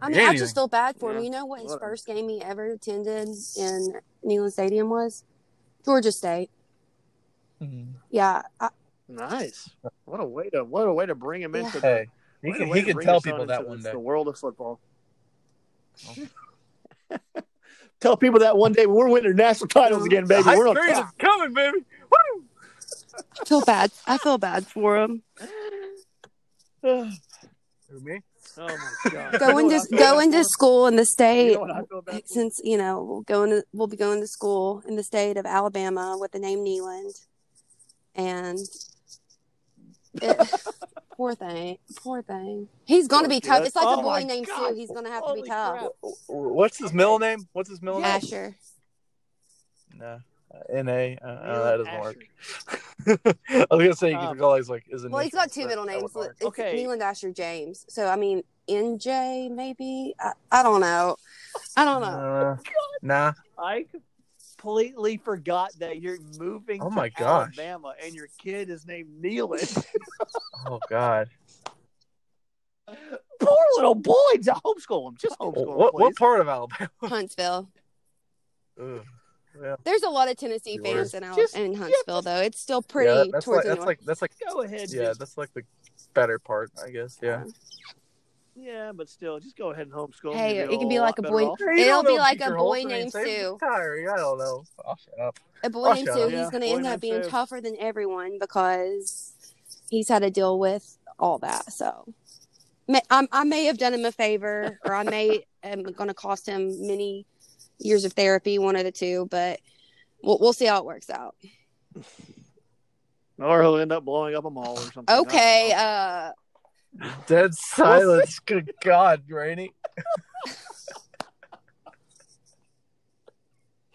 I mean, I just feel bad for him. Yeah. You know what his Whatever. first game he ever attended in Neyland Stadium was? Georgia State. Mm-hmm. Yeah, I, Nice. What a way to what a way to bring him into the Hey, he what can, he to can tell your son people that one day. The world of football. (laughs) Tell people that one day we're winning national titles again, baby. The We're on top. is coming, baby. Woo! I feel bad. I feel bad for him. (sighs) Who, me? Oh my god. Going to what I feel going to school in the state. know what I feel bad for? Since you know, we'll going to we'll be going to school in the state of Alabama with the name Neyland, and it, (laughs) poor thing, poor thing. He's going to be tough. It's like Oh a boy named God. Sue. He's going to have to be Holy tough. crap. What's his middle name? What's his middle name? Asher. No. Uh, N.A. Uh, uh, that doesn't work. (laughs) I was going to say you Um, could call his, like, his Well, he's got two middle names. wouldn't work. It's Okay. Neyland Asher James. So I mean, NJ maybe. I, I don't know. I don't know. Uh, (laughs) nah. I completely forgot that you're moving Oh to my gosh. Alabama and your kid is named Neyland. (laughs) Oh God. Poor little boy. Just homeschool him. Just homeschool him, What what part of Alabama? Huntsville. Ugh. Yeah. There's a lot of Tennessee Be fans in, Just- in yeah, Huntsville, though. It's still pretty yeah, that's towards like the that's like that's like Go ahead. yeah, just- that's like the better part, I guess. Yeah. yeah, but still, just go ahead and homeschool him. Hey, it can be like a boy. Hey, it'll be know like a boy Hulk, named Sue. Kyrie. I don't know. I'll shut up. A boy Oh, named Sue, up. he's Yeah, going to end up being Sue. tougher than everyone because he's had to deal with all that. So I, I may have done him a favor, or I may (laughs) am going to cost him many years of therapy, one of the two. But we'll, we'll see how it works out. Or he'll end up blowing up a mall or something. Okay, uh, Dead silence. Good God, Rainey. (laughs)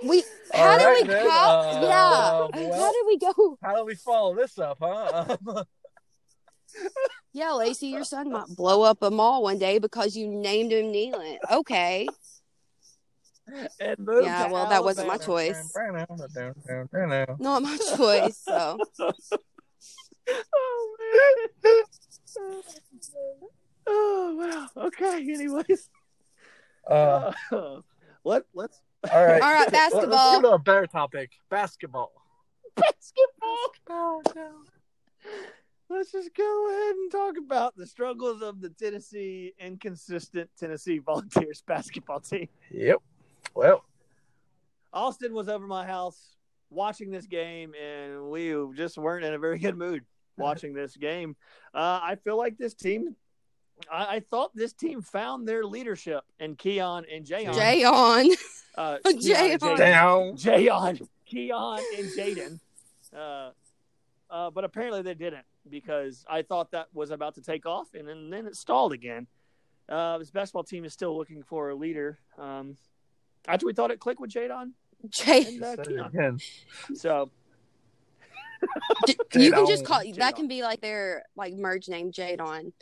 we All how did right, we then. how Uh, yeah well- how did we go? How do we follow this up, huh? (laughs) Yeah, Lacey, your son might blow up a mall one day because you named him Neyland. Okay. And (laughs) move Yeah, to well, that wasn't my choice. (laughs) Not my choice. So (laughs) oh, man. oh wow. Okay. Anyways, Uh, uh, let let's all right. All right, Let- Let's basketball. go to a better topic. Basketball. basketball. Let's just go ahead and talk about the struggles of the Tennessee inconsistent Tennessee Volunteers basketball team. Yep. Well, Austin was over my house watching this game, and we just weren't in a very good mood watching this game. Uh, I feel like this team. I, I thought this team found their leadership in Keon and Jayon. Jay on. uh, Jayon. (laughs) Keon and Jayon, Keon, and Jaden. Uh, uh, but apparently they didn't because I thought that was about to take off, and then, then it stalled again. Uh, this basketball team is still looking for a leader. Um, after we thought it clicked with Jadon Jay, and uh, Keon. So d- you can just call Jadon. that can be like their like merge name Jade on.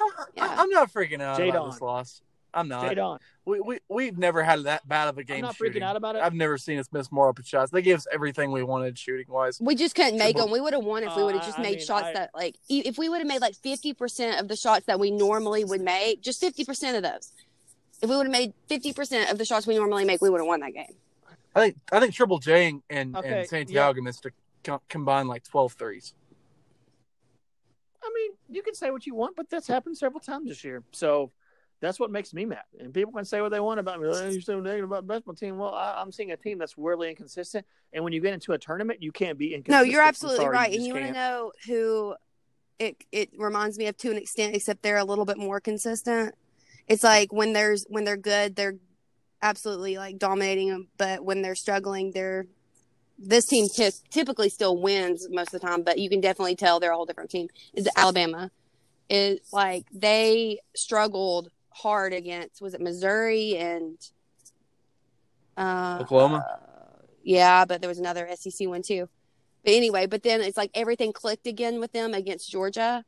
I'm, Yeah. I'm not freaking out about Jadon. this loss. I'm not. Jadon, We, we, we've never had that bad of a game I'm not shooting. freaking out about it. I've never seen us miss more open shots. They gave us everything we wanted shooting wise. We just couldn't make them. We would have won if we Uh, would have just I made mean, shots I- that like e- if we would have made like fifty percent of the shots that we normally would make, just fifty percent of those. If we would have made fifty percent of the shots we normally make, we would have won that game. I think I think Triple J and, and, Okay, and Santiago missed to co- combine like 12 threes. I mean, you can say what you want, but that's happened several times this year. So that's what makes me mad. And people can say what they want about me. "Oh, You're so negative about the basketball team. Well, I, I'm seeing a team that's weirdly inconsistent. And when you get into a tournament, you can't be inconsistent. No, you're absolutely sorry, right. you and you want to know who it it reminds me of to an extent, except they're a little bit more consistent. It's like when there's when they're good, they're absolutely like dominating them, but when they're struggling, they're this team ty- typically still wins most of the time, but you can definitely tell they're a whole different team. Is Alabama? Is like they struggled hard against was it Missouri and uh, Oklahoma? yeah, but there was another SEC one too. But anyway, but then it's like everything clicked again with them against Georgia,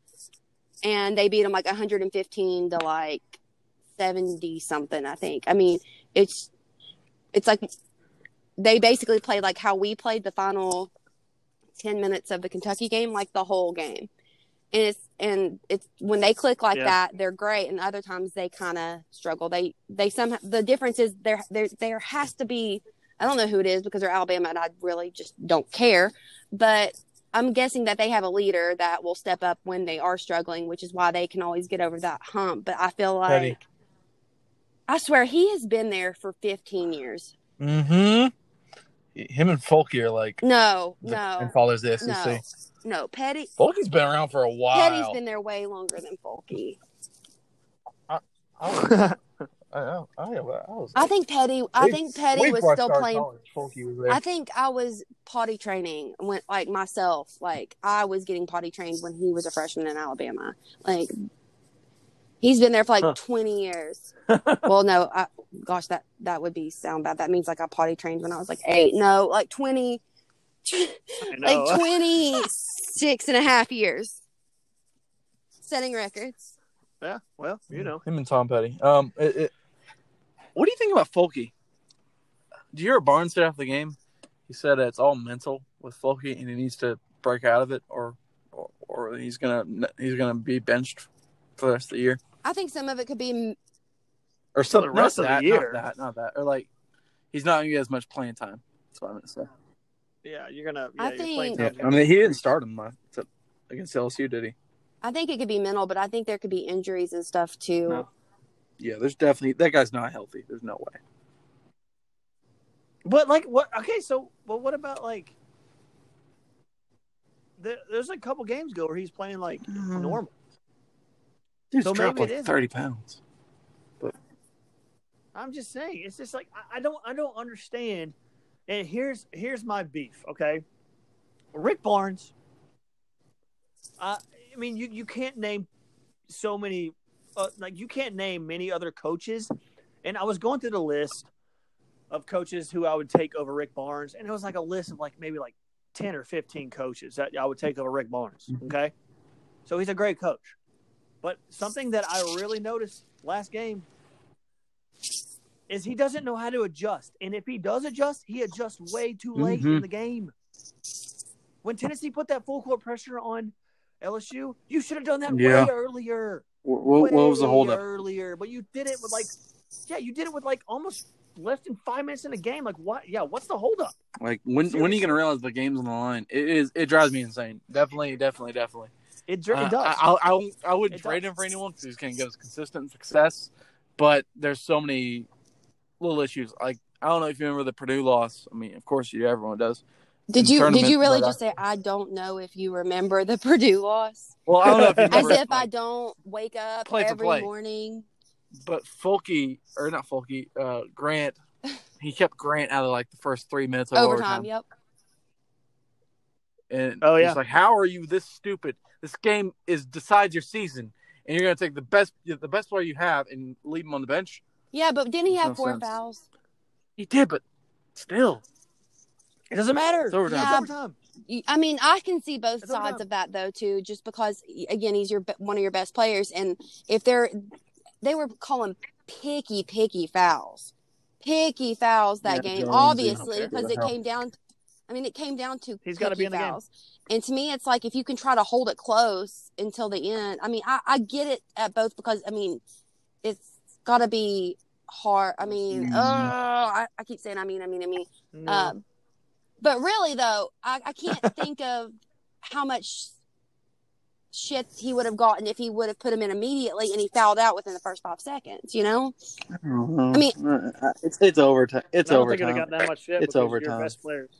and they beat them like 115 to like 70 something. I think. I mean, it's it's like they basically played like how we played the final 10 minutes of the Kentucky game, like the whole game. And it's and it's when they click like Yeah. that, they're great, and other times they kind of struggle. They they somehow the difference is there there there has to be I don't know who it is because they're Alabama and I really just don't care. But I'm guessing that they have a leader that will step up when they are struggling, which is why they can always get over that hump. But I feel like. I swear he has been there for 15 years. Mm-hmm. Him and Folky are like No, the no, fathers the SEC. no, no. Petty Folky's been around for a while. Petty's been there way longer than Folky. I, was, (laughs) I, I, I, was, I think Petty. I think Petty was still playing. college. Folky was there. I think I was potty training when, like myself, like I was getting potty trained when he was a freshman in Alabama. Like he's been there for like Huh. 20 years. (laughs) well, no, I, gosh, that that would be sound bad. That means like I potty trained when I was like eight. No, like 20, I know. like 26 and a half years. Setting records. yeah, well, you know. him and Tom Petty. Um, it, it, What do you think about Folky? Do you hear what Barnes said after the game? He said it's all mental with Fulke, and he needs to break out of it, or or, or he's gonna he's gonna be benched for the rest of the year, I think some of it could be or some of the rest of the year. Not that, not that, or like he's not gonna get as much playing time. That's what I'm gonna say. Yeah, you're gonna. Yeah, I your playing think- Yeah, I mean he didn't start him uh, to- against LSU, did he? I think it could be mental, but I think there could be injuries and stuff too. No. Yeah, there's definitely that guy's not healthy. There's no way. But like, what? Okay, so but what about like? There, there's a couple games ago where he's playing like Mm-hmm. normal. Dude's So dropped like thirty pounds. But I'm just saying, it's just like I, I don't, I don't understand. And here's here's my beef. Okay, Rick Barnes. I, I mean, you you can't name so many, uh, like you can't name many other coaches. And I was going through the list of coaches who I would take over Rick Barnes, and it was like a list of like maybe like ten or fifteen coaches that I would take over Rick Barnes. Okay, so he's a great coach. But something that I really noticed last game is he doesn't know how to adjust. And if he does adjust, he adjusts way too late in Mhm. the game. When Tennessee put that full court pressure on LSU, you should have done that Yeah. way earlier. What, what, what was the holdup? Earlier, but you did it with like, yeah, you did it with like almost less than five minutes in the game. Like, what? Yeah, what's the holdup? Like when when are you gonna realize the game's on the line? It is. It drives me insane. Definitely, definitely, definitely. It, Uh, it does. I, I, I, I wouldn't It trade does. him for anyone because he's gonna give us consistent success. But there's so many little issues. Like I don't know if you remember the Purdue loss. I mean, of course you. Everyone does. Did you did you really but I- just say I don't know if you remember the Purdue loss? Well, I don't know if you (laughs) As if I don't wake up Play every play. morning. but Fulke or not Fulke, uh, Grant. (laughs) He kept Grant out of like the first three minutes of Overtime, overtime. yep. And Oh, yeah. it's like, how are you this stupid? This game is decides your season, and you're gonna take the best the best player you have and leave him on the bench. Yeah, but didn't he Makes have no four sense. fouls? He did, but still, it doesn't matter. It's overtime. It's Yeah. overtime. I mean, I can see both It's overtime. sides of that though too. Just because, again, he's your one of your best players, and if they're they were calling picky, picky fouls, picky fouls that Yeah, game, Jonesy. obviously Okay. because it came down. I mean, it came down to He's gotta picky be in the game. Fouls, and to me, it's like if you can try to hold it close until the end. I mean, I, I get it at both because I mean, it's got to be hard. I mean, Mm. oh, I, I keep saying, I mean, I mean, I mean. No. Uh, but really, though, I, I can't (laughs) think of how much shit he would have gotten if he would have put him in immediately and he fouled out within the first five seconds. You know, I don't know. I mean- Uh, it's it's overtime. It's I don't think overtime. got that much shit. It's because overtime. Your best players.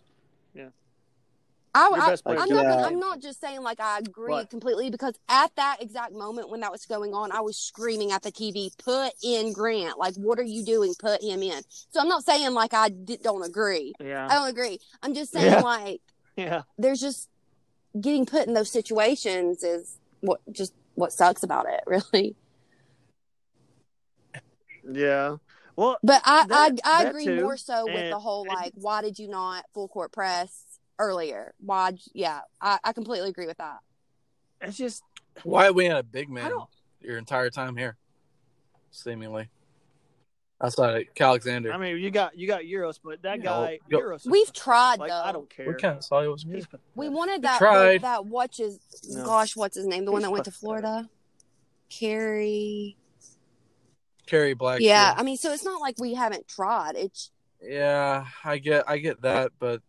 I, Your I. I'm Like, not. I'm not just saying like I agree What? completely because at that exact moment when that was going on, I was screaming at the TV, "Put in Grant! Like, what are you doing? Put him in!" So I'm not saying like I don't agree. Yeah, I don't agree. I'm just saying Yeah. (laughs) like Yeah. there's just getting put in those situations is what just what sucks about it, (laughs) really. Yeah. Well, But I That- I, I that agree too. more so with And- the whole like why did you not full court press earlier? Why? Yeah, I, I completely agree with that. it's just Why are we had a big man your entire time here, seemingly. Outside of Alexander, I mean, you got you got Uros, but that Yeah, guy go- Uros. We've tried like though. I don't care. we kind of saw it was He's good. We wanted We that tried. that watches. No. Gosh, what's his name? The one that went to. Florida. Carrie. Carrie Black. Yeah, I mean, so it's not like we haven't tried. It's yeah, I get, I get that, but you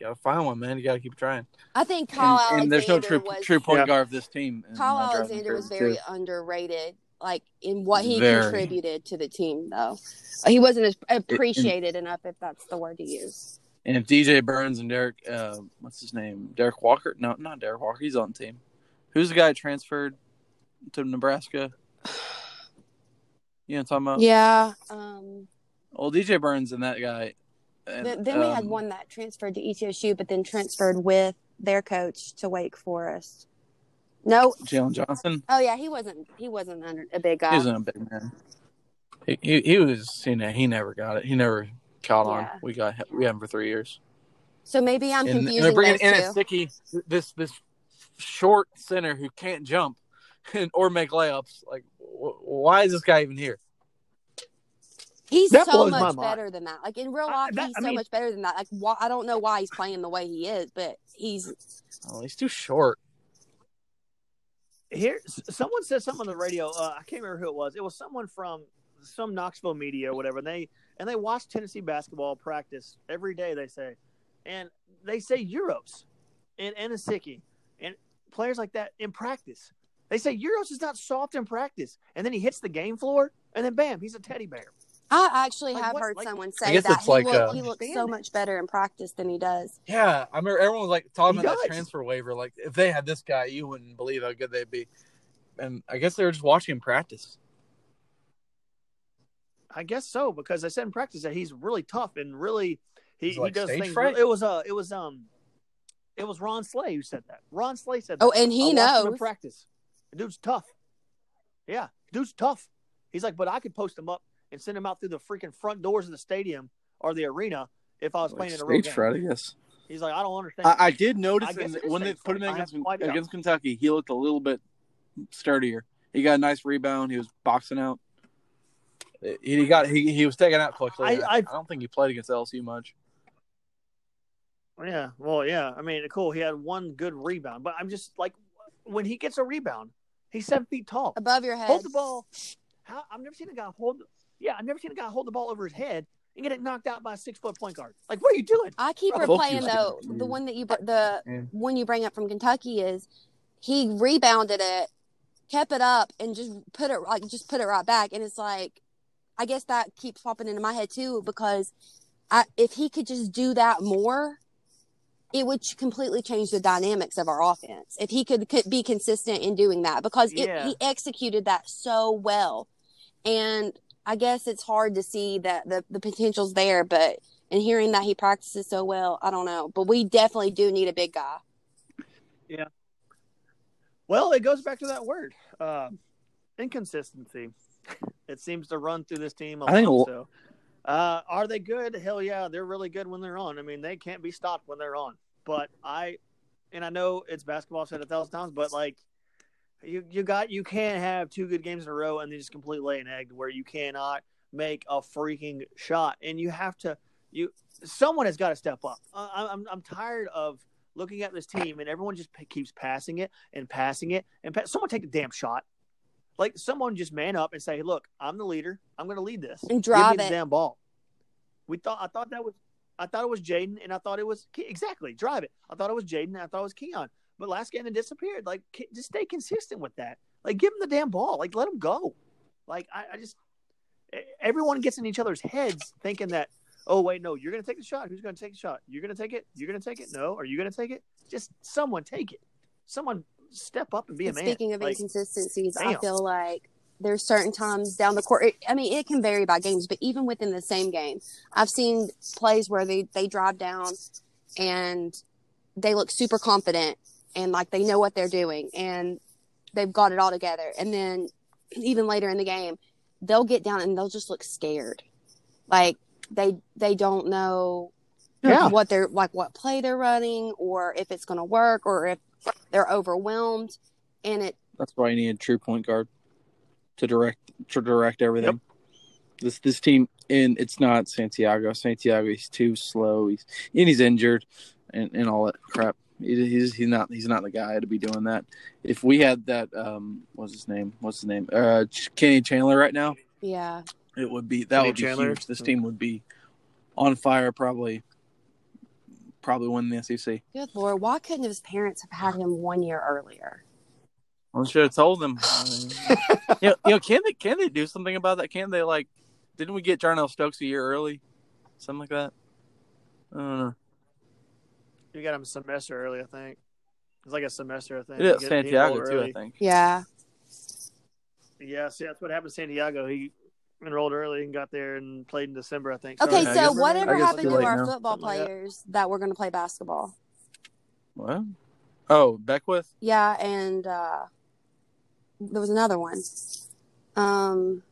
gotta find one, man. You gotta keep trying. I think Kyle and, and there's no Alexander true was true point Yeah. guard of this team. and Kyle that drives me Alexander was very too. underrated, like in what he Very. contributed to the team, though. He wasn't as appreciated enough, if that's the word to use. And if DJ Burns and Derek, uh, what's his name? Derek Walker? No, not Derek Walker. He's on the team. Who's the guy that transferred to Nebraska? (sighs) You know what I'm talking about? Yeah. Um, Well, DJ Burns and that guy. And, then then we had um, one that transferred to ETSU, but then transferred with their coach to Wake Forest. No, Jalen Johnson. oh yeah, he wasn't. He wasn't under, a big guy. He wasn't a big man. He, he he was you know he never got it. He never caught on. We got we had him for three years. so maybe I'm and, and confusing they're bringing in a sticky this this short center who can't jump (laughs) and or make layups. Like wh- why is this guy even here? He's That so much better than that. Like in real I- life, that- he's I so mean- much better than that. Like why, I don't know why he's playing the way he is, but he's Oh, he's too short. Here, someone said something on the radio. Uh, I can't remember who it was. It was someone from some Knoxville media or whatever. And they and they watch Tennessee basketball practice every day. They say, and they say Uros and Anasicki and players like that in practice. They say Uros is not soft in practice, and then he hits the game floor, and then bam, he's a teddy bear. I actually Like, have what- heard like- someone say that it's he, like, look, uh, he looks so much better in practice than he does. Yeah, I remember everyone was like talking He about that transfer waiver. Like, if they had this guy, you wouldn't believe how good they'd be. And I guess they were just watching him practice. I guess so because I said in practice that he's really tough and really he, he like does things. fright? It was uh it was um it was Ron Slay who said that. Ron Slay said that. Oh, and he I watched him in practice. The dude's tough. Yeah, dude's tough. He's like, but I could post him up and send him out through the freaking front doors of the stadium or the arena if I was playing in a real Stage game. fright, I guess. He's like, I don't understand. I, I did notice I guess in- it is when they put him against, have no idea. against Kentucky, he looked a little bit sturdier. He got a nice rebound. He was boxing out. He got he, he was taken out quickly. I- I, I- I don't think he played against LSU much. yeah, well, yeah. I mean, cool. He had one good rebound, but I'm just like, when he gets a rebound, he's seven feet tall. Above your head. Hold the ball. How I've never seen a guy hold. Yeah, I've never seen a guy hold the ball over his head and get it knocked out by a six foot point guard. Like, what are you doing? I keep Bro, replaying focus. though the one that you the Yeah. one you bring up from Kentucky is he rebounded it, kept it up, and just put it like just put it right back, and it's like I guess that keeps popping into my head too because I if he could just do that more. It would completely change the dynamics of our offense if he could, could be consistent in doing that because it, Yeah. he executed that so well, and I guess it's hard to see that the the potential's there, but and hearing that he practices so well, I don't know. But we definitely do need a big guy. Yeah. Well, it goes back to that word, uh, inconsistency. It seems to run through this team a I think lot. a lo- So, uh, are they good? Hell yeah, they're really good when they're on. I mean, they can't be stopped when they're on. But I, and I know it's basketball. I've said a thousand times, but like, you you got you can't have two good games in a row and then just completely lay an egg where you cannot make a freaking shot, and you have to you someone has got to step up. I- I'm I'm tired of looking at this team and everyone just p- keeps passing it and passing it and pa- someone take a damn shot. Like someone just man up and say, "Look, I'm the leader. I'm going to lead this. And drive Give me it. the damn ball." We thought I thought that was I thought it was Jaden and I thought it was Ke- exactly drive it. I thought it was Jaden and I thought it was Keon. But last game it disappeared. Like just stay consistent with that. Like give him the damn ball. Like let him go. Like I, I just everyone gets in each other's heads thinking that oh wait no you're going to take the shot. Who's going to take the shot? You're going to take it. You're going to take it. No, are you going to take it? Just someone take it. Someone step up and be a man. speaking of Like, inconsistencies, I feel like there's certain times down the court. It, I mean, it can vary by games, but even within the same game, I've seen plays where they they drive down and they look super confident and like they know what they're doing and they've got it all together. And then even later in the game, they'll get down and they'll just look scared, like they they don't know Yeah. what they're like what play they're running or if it's going to work or if they're overwhelmed and it That's why you need a true point guard to direct to direct everything. This this team and it's not Santiago. Santiago he's too slow. He's and he's injured and, and all that crap. He- He's he's not he's not the guy to be doing that. If we had that um what's his name? What's his name? Uh Kenny Chandler right now, yeah it would be that Kenny would be Chandler? huge. This team would be on fire probably probably win the SEC. good lord why couldn't his parents have had him one year earlier I should have told them. I mean, (laughs) you, know, you know, can they can they do something about that? Can they like? Didn't we get Jarnell Stokes a year early? Something like that. I don't know. You got him a semester early, I think. It's like a semester, I think. It is He get- he Santiago enrolled too, I think. yeah Yeah, see, that's what happened to Santiago. He enrolled early and got there and played in December, I think. okay I so whatever happened to our now. football Something like that. players that were going to play basketball What? Oh, Beckwith. yeah and uh there was another one um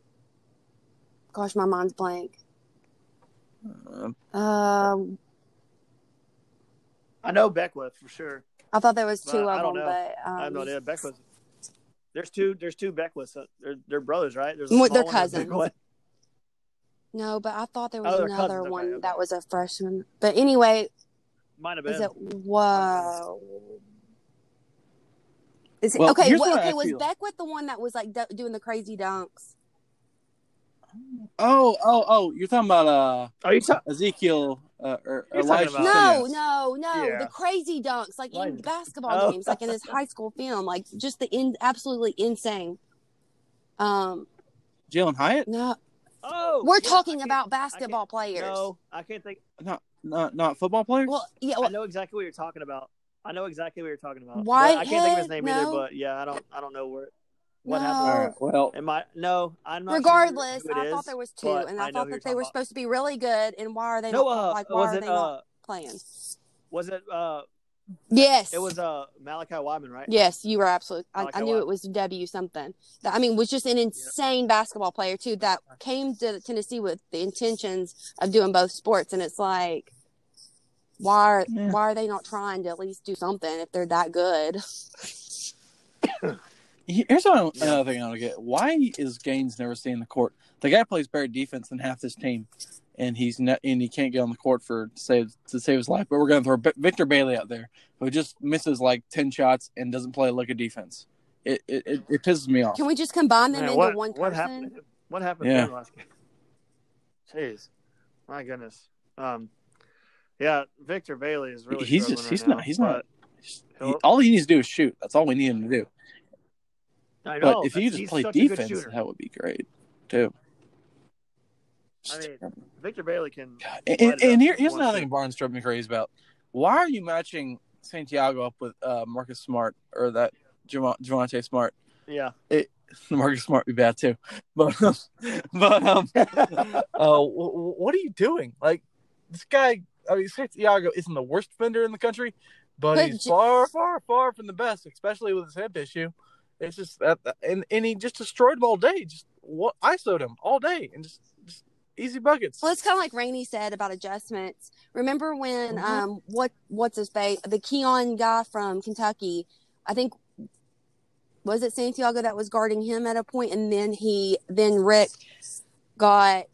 gosh my mind's blank Uh, um I know Beckwith for sure. i thought there was two Well, I don't them know. but um, I have no idea. Beckwith. There's two. There's two Beckwiths. Uh, They're, they're brothers, right? There's Well, small they're one and cousins. No, but I thought there Oh, was they're another cousins, okay, one okay. that was a freshman. But anyway, Might have been. is it whoa? Is it Well, okay? here's wha- what I okay, was feel. Beckwith the one that was like do- doing the crazy dunks? Oh, oh, oh! You're talking about uh Are you talking? Ezekiel uh, or You're talking Elijah? about- No, no, no. Yeah. The crazy dunks, like in Right. (laughs) basketball Oh. games, like in this high school film, like just the in absolutely insane. Um, Jalin Hyatt? no, Oh, we're yeah, talking about basketball players. No, I can't think. Not not not football players. Well, yeah, I know exactly what you're talking about. I know exactly what you're talking about. Why? I can't think of his name either. No. But yeah, I don't. I don't know where. What No. happened? All right. Well, Am I? No, I'm not. sure regardless, who it I thought there was two, and I I, thought that they were about. supposed to be really good. And why are they No, not uh, like why was are it? they Uh, not playing? was it? Uh, Yes, it was uh Malachi Wideman, right? Yes, you were absolutely. I, I I knew wa- it was W something. That I mean, was just an insane basketball player too. That came to Tennessee with the intentions of doing both sports, and it's like, why are Yeah. why are they not trying to at least do something if they're that good? (coughs) (coughs) (coughs) here's what I- another thing I want to get. Why is Gaines never staying in the court? The guy plays better defense than half this team, and he's not, and he can't get on the court for to save to save his life. But we're going to throw B- Victor Bailey out there, who just misses like ten shots and doesn't play a lick of defense. It it, it, it pisses me off. Can we just combine them Man, into what, one what person? happened? What happened Yeah. to him last game? Jeez, my goodness. Um, yeah, Victor Bailey is really. he's struggling just right he's now, not he's not. he- all he needs to do is shoot. That's all we need him to do. I But know, if you just play such a good defense, that would be great too. I mean, Victor Bailey can. God. And, and here, here's wants another thing Barnes drove me crazy about. Why are you matching Santiago up with uh, Marcus Smart or that Javon- Javonte Smart? Yeah. (laughs) Marcus Smart would be bad too, but um, (laughs) but um, (laughs) uh, wh- wh- what are you doing? Like this guy, I mean, Santiago isn't the worst defender in the country, but, But he's J- far, far, far from the best, especially with his hip issue. It's just that, and and he just destroyed him all day. Just what ISO'd him all day, and just, just easy buckets. Well, it's kind of like Rainey said about adjustments. Remember when Mhm. um what what's his face the Keon guy from Kentucky? I think was it Santiago that was guarding him at a point, and then he then Rick got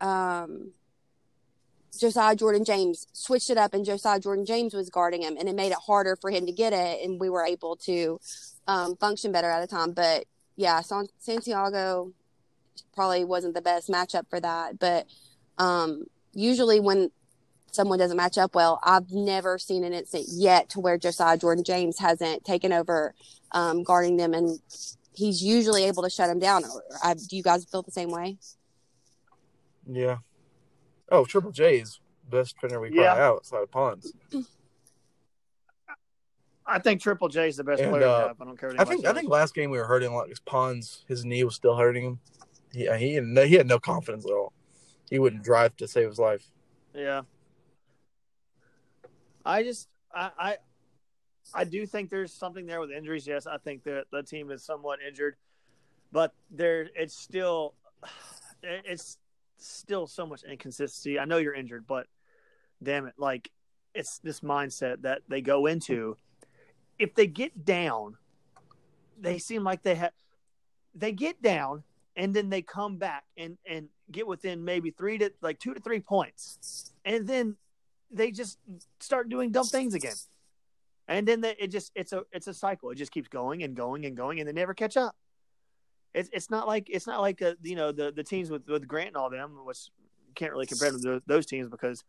um Josiah Jordan James switched it up, and Josiah Jordan James was guarding him, and it made it harder for him to get it, and we were able to um, function better at a time. But yeah, San- Santiago probably wasn't the best matchup for that. But um, usually when someone doesn't match up well, I've never seen an incident yet to where Josiah Jordan James hasn't taken over um, guarding them, and he's usually able to shut them down. I, do you guys feel the same way? Yeah. Oh, Triple J is best trainer we Yeah. probably have outside of Pons. (clears throat) I think Triple J is the best And, player uh. I don't care. What I think I think last game we were hurting a lot because Pons his knee was still hurting him. Yeah, he had no, he had no confidence at all. He wouldn't drive to save his life. Yeah. I just I, I I do think there's something there with injuries. Yes, I think that the team is somewhat injured, but there it's still (sighs) it's still so much inconsistency. I know you're injured, but damn it, like it's this mindset that they go into. If they get down, they seem like they have they get down and then they come back and and get within maybe three to like two to three points, and then they just start doing dumb things again, and then they, it just it's a it's a cycle. It just keeps going and going and going, and they never catch up. It's it's not like it's not like uh you know the the teams with with Grant and all them, which can't really compare to those teams because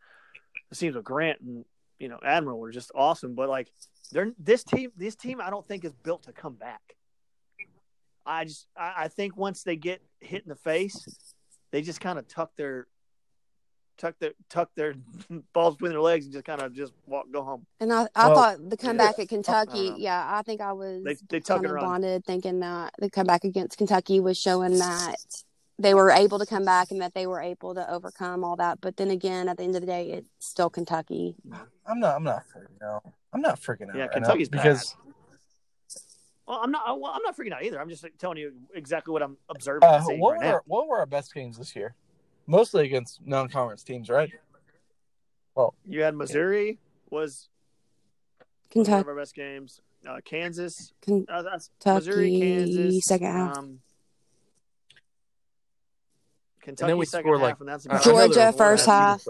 the teams with Grant and you know Admiral were just awesome, but like they're this team this team I don't think is built to come back. I just I, I think once they get hit in the face, they just kind of tuck their tuck their tuck their (laughs) balls between their legs and just kind of just walk go home. And I, I Well, thought the comeback at Kentucky, don't yeah, I think I was They they tuck kind and of run. bonded thinking that the comeback against Kentucky was showing that they were able to come back and that they were able to overcome all that. But then again, at the end of the day, it's still Kentucky. I'm not. I'm not freaking out. I'm not freaking out. Yeah, right Kentucky's bad. because Well, I'm not well, I'm not freaking out either. I'm just telling you exactly what I'm observing uh, what right were now. our, what were our best games this year? Mostly against non-conference teams, right? Well, you had Missouri was one of Kentucky, our best games. Uh, Kansas, Ken- uh, Kentucky, Missouri, Kansas, second half. Um, Kentucky then we second score, half, like, and that's I- I Georgia they were first bad half.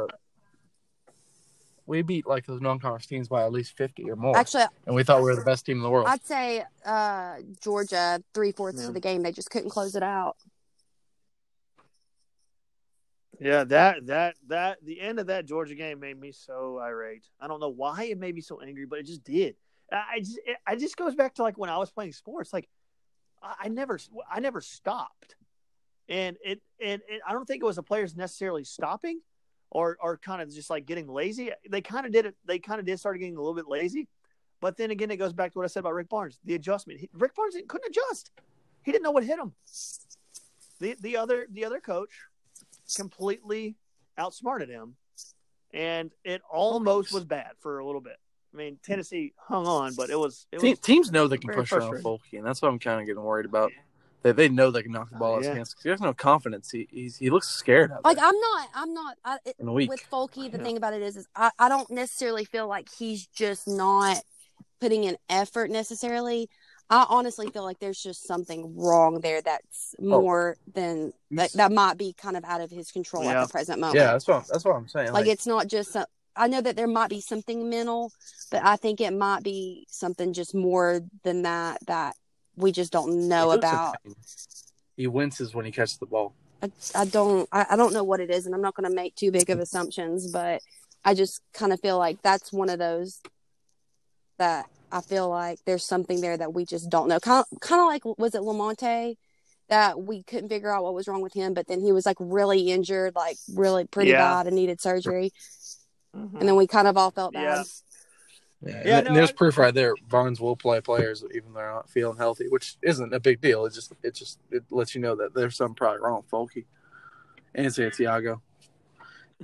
Teams, but We beat like those non-conference teams by at least fifty or more, Actually, and we thought we were the best team in the world. I'd say uh, Georgia three fourths Yeah. of the game. They just couldn't close it out. Yeah, that that that the end of that Georgia game made me so irate. I don't know why it made me so angry, but it just did. I I just it, I just goes back to like when I was playing sports. Like I, I never I never stopped, and it and it, I don't think it was the players necessarily stopping, or or kind of just like getting lazy. They kind of did it. They kind of did start getting a little bit lazy, but then again, it goes back to what I said about Rick Barnes. The adjustment. He, Rick Barnes couldn't adjust. He didn't know what hit him. The the other the other coach completely outsmarted him, and it almost was bad for a little bit. I mean, Tennessee hung on, but it was it was teams know they can push around frustrating. Folky, and that's what I'm kind of getting worried about. They, they know they can knock the ball out of his hands. he has no confidence. He he's, he looks scared out Like there I'm not. I'm not. I, it, in a week. with Folky, the Yeah. thing about it is, is I, I don't necessarily feel like he's just not putting in effort necessarily. I honestly feel like there's just something wrong there that's Oh. more than that, that might be kind of out of his control Yeah. at the present moment. yeah, that's what that's what I'm saying. like it's not just. Some, I know that there might be something mental, but I think it might be something just more than that that we just don't know he about. He winces when he catches the ball. I, I don't I, I don't know what it is and I'm not going to make too big of (laughs) assumptions but I just kind of feel like that's one of those that I feel like there's something there that we just don't know kind of, kind of like was it Lamonte that we couldn't figure out what was wrong with him but then he was like really injured like really pretty Yeah. bad and needed surgery Mhm. and then we kind of all felt bad Yeah. Yeah, Yeah, and, no, there's I- proof right there. Barnes will play players even if they're not feeling healthy, which isn't a big deal. It just it just it lets you know that there's something probably wrong with Folky and Santiago.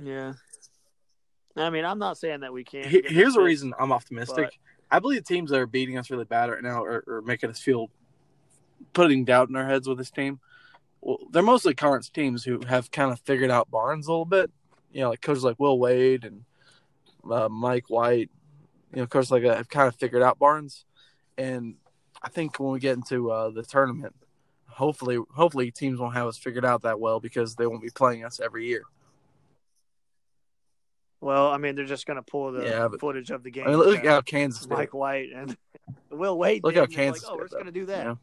yeah. I mean, I'm not saying that we can't. He- Here's the reason I'm optimistic. but- I believe the teams that are beating us really bad right now are, are making us feel putting doubt in our heads with this team. Well, they're mostly current teams who have kind of figured out Barnes a little bit. You know, like coaches like Will Wade and uh, Mike White. You know, coaches like I've kind of figured out Barnes. And I think when we get into uh, the tournament, hopefully, hopefully teams won't have us figured out that well because they won't be playing us every year. Well, I mean, they're just going to pull the Yeah, but- footage of the game. I mean, look how Kansas did. Mike White and (laughs) Will Wade. Look did, how Kansas Like, oh, we're just going to do that. you know?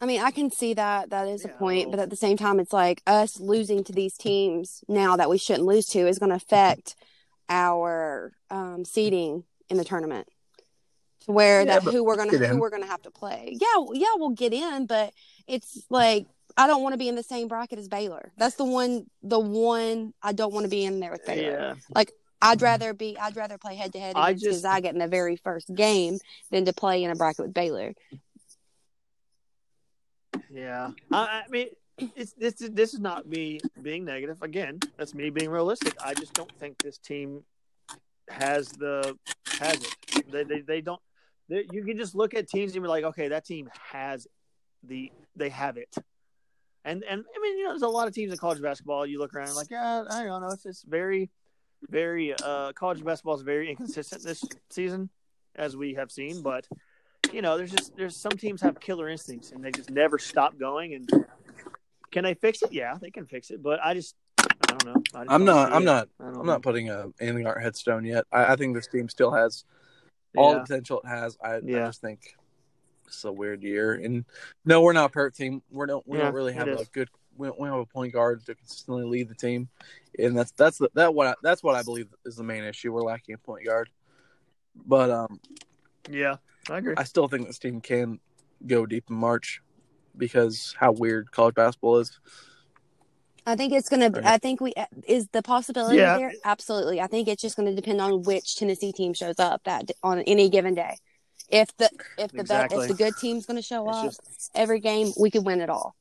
I mean, I can see that. That is a point, well- but at the same time, it's like us losing to these teams now that we shouldn't lose to is going to affect our um, seeding in the tournament. To where Yeah, that who we're gonna who in. we're gonna have to play. Yeah, yeah, we'll get in, but it's like I don't want to be in the same bracket as Baylor. That's the one. The one I don't want to be in there with Baylor. Yeah. I'd rather be. I'd rather play head to head I against just- Gonzaga in the very first game than to play in a bracket with Baylor. Yeah, I, I mean, it's this. This is not me being negative. Again, that's me being realistic. I just don't think this team has the has it. They they, they don't. They, you can just look at teams and be like, okay, that team has the they have it. And and I mean, you know, there's a lot of teams in college basketball. You look around like, yeah, I don't know. It's it's very, very uh, college basketball is very inconsistent this season, as we have seen. But you know, there's just there's some teams have killer instincts and they just never stop going. And can they fix it? Yeah, they can fix it. But I just I don't know. I I'm don't I'm not. I'm know. not putting a anything on headstone yet. I, I think this team still has all the potential it has. I, I just think it's a weird year. And no, we're not a perfect team. We don't. We Yeah, don't really have a good. We don't, we don't have a point guard to consistently lead the team, and that's that's the, that what I, that's what I believe is the main issue. We're lacking a point guard. But um, Yeah, I agree. I still think this team can go deep in March because how weird college basketball is. I think it's gonna. Right. I think we uh, is the possibility Yeah. there. Absolutely, I think it's just going to depend on which Tennessee team shows up that on any given day. If the if the be- Exactly. if the good team's going to show It's up just every game, we could win it all.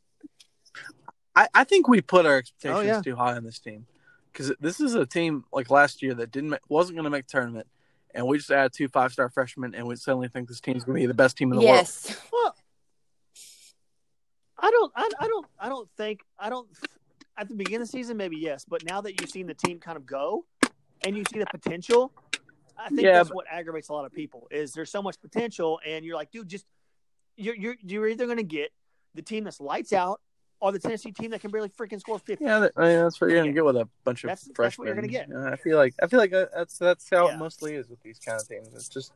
I, I think we put our oh, expectations Oh, yeah. too high on this team because this is a team like last year that didn't ma- wasn't going to make the tournament, and we just added two five star freshmen, and we suddenly think this team's going to be the best team in the world. Yes, well. I don't. I, I don't. I don't think. I don't. At the beginning of the season, maybe yes, but now that you've seen the team kind of go, and you see the potential, I think Yeah, that's but- what aggravates a lot of people. Is there's so much potential, and you're like, dude, just you're you're you're either going to get the team that's lights out or the Tennessee team that can barely freaking score fifty. Yeah, that, I mean, that's what you're gonna get with a bunch of That's- that's what you're gonna get. Yeah, I feel like I feel like uh, that's that's how Yeah. it mostly is with these kind of teams. It's just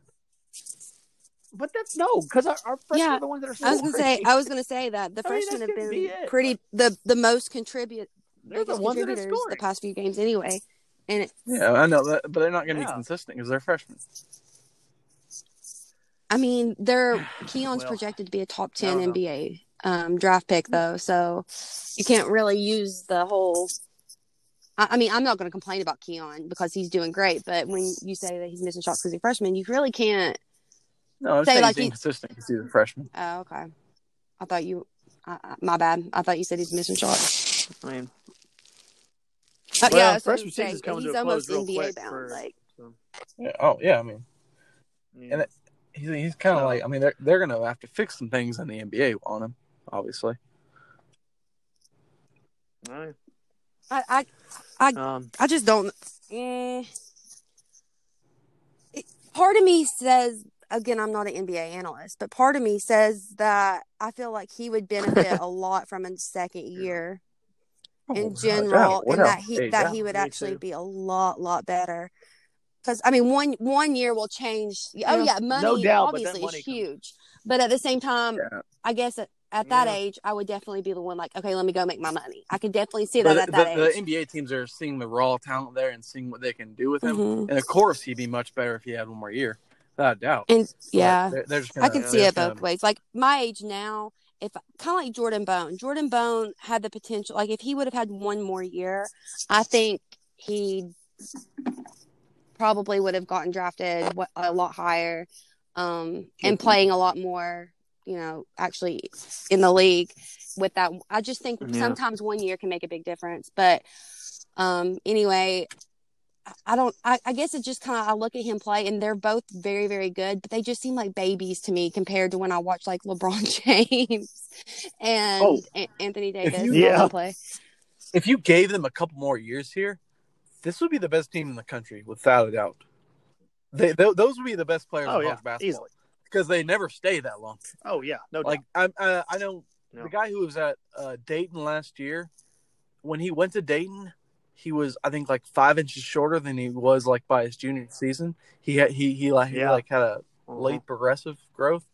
But that's no, because our, our freshmen Yeah, are the ones that are. I was gonna say. I was gonna say that the I freshmen that's have been be it. pretty the the most contribute They're the ones that are scoring. the past few games anyway. And it, yeah, I know that, but they're not gonna Yeah. be consistent because they're freshmen. I mean, they're (sighs) Keon's Well, projected to be a top ten. NBA um, draft pick though, so you can't really use the whole. I, I mean, I'm not going to complain about Keon because he's doing great, but when you say that he's missing shots because he's a freshman, you really can't. No, I'm Say saying like he's he- inconsistent because he's a freshman. Oh, okay. I thought you. I, I- my bad. I thought you said he's missing shots. I mean, Uh, Well, yeah, freshman I'm saying. season's coming to He's a almost close real NBA quick bound. for- Like, Yeah, oh yeah, I mean yeah. And it- he's he's kind of So- like I mean they're they're gonna have to fix some things in the NBA on him, obviously. All right. I, I, Um, I just don't. Eh. It, part of me says again, I'm not an NBA analyst, but part of me says that I feel like he would benefit a (laughs) lot from a second year Oh, in general, and that he a that doubt. he would actually too. be a lot lot better. Because I mean, one one year will change. Oh Yeah, yeah, money no doubt, obviously is money comes- huge, but at the same time, Yeah. I guess at, at that Yeah. age, I would definitely be the one like, okay, let me go make my money. I could definitely see that But at that the age. The NBA teams are seeing the raw talent there and seeing what they can do with him. Mhm. And of course, he'd be much better if he had one more year, without doubt. And yeah, they're, they're I can see it both gonna- ways. Like my age now, if kind of like Jordan Bone, Jordan Bone had the potential. Like if he would have had one more year, I think he probably would have gotten drafted a lot higher, um, and playing a lot more. You know, actually in the league with that. I just think Yeah. sometimes one year can make a big difference. But um, anyway, I- I don't. I, I guess it just kind of. I look at him play, and they're both very, very good, but they just seem like babies to me compared to when I watch like (laughs) LeBron James and Oh, A- Anthony Davis you- and all them Yeah. play. If you gave them a couple more years here, this would be the best team in the country, without a doubt. They, th- those would be the best players Oh, in yeah, college basketball easily. because they never stay that long. oh yeah, no Like doubt. I, uh, I know No. the guy who was at uh, Dayton last year. When he went to Dayton, he was I think like five inches shorter than he was like by his junior season. He had he he like he like had a Uh-huh. late progressive growth,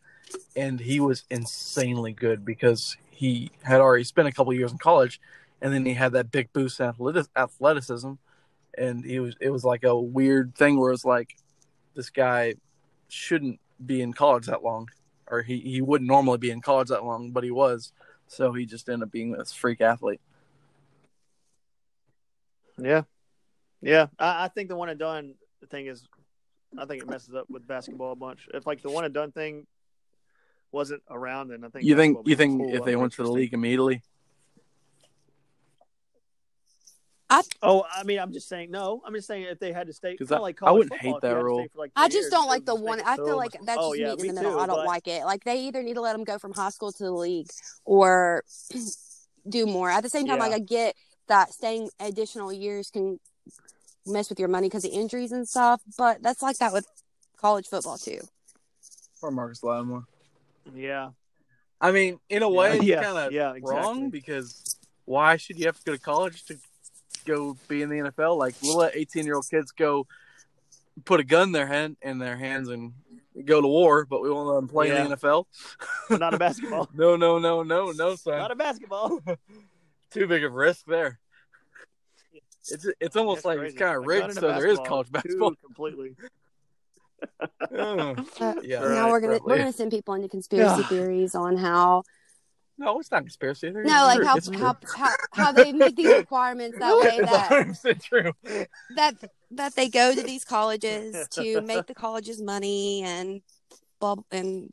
and he was insanely good because he had already spent a couple years in college, and then he had that big boost in athleticism, and he was it was like a weird thing where it's like this guy shouldn't be in college that long, or he he wouldn't normally be in college that long, but he was, so he just ended up being this freak athlete. Yeah, yeah. I, I think the one and done thing is, I think it messes up with basketball a bunch. If like the one and done thing wasn't around, then I think You think you would be a think whole if they went to the league immediately, I, Oh, I mean, I'm just saying. No, I'm just saying if they had to stay, 'Cause kinda I- like I wouldn't hate that rule. like, I just years, don't like the one. I feel so like that's oh, just yeah, meet in the middle. too, I don't but- like it. Like they either need to let them go from high school to the league or do more. At the same time, Yeah. like I get that staying additional years can mess with your money because of injuries and stuff, but that's like that with college football too. or Marcus Lattimore. Yeah, I mean, in a way, it's yeah, kind of yeah, wrong because why should you have to go to college to go be in the NFL? Like, we'll let 18 year old kids go put a gun in their hand in their hands and go to war, but we won't let them play in the NFL. but not a basketball. (laughs) no, no, no, no, no, son. not a basketball. (laughs) Too big of a risk there. It's it's almost That's like crazy. it's kind of gun rigged, so there is basketball, college two basketball. completely. (laughs) Oh, Uh, yeah, now right, we're gonna we're gonna send people into conspiracy Yeah. theories on how no, it's not conspiracy theory. no It's like how, true. how how how they make these requirements that way (laughs) It's that 100% true. that that they go to these colleges to make the colleges money and blah and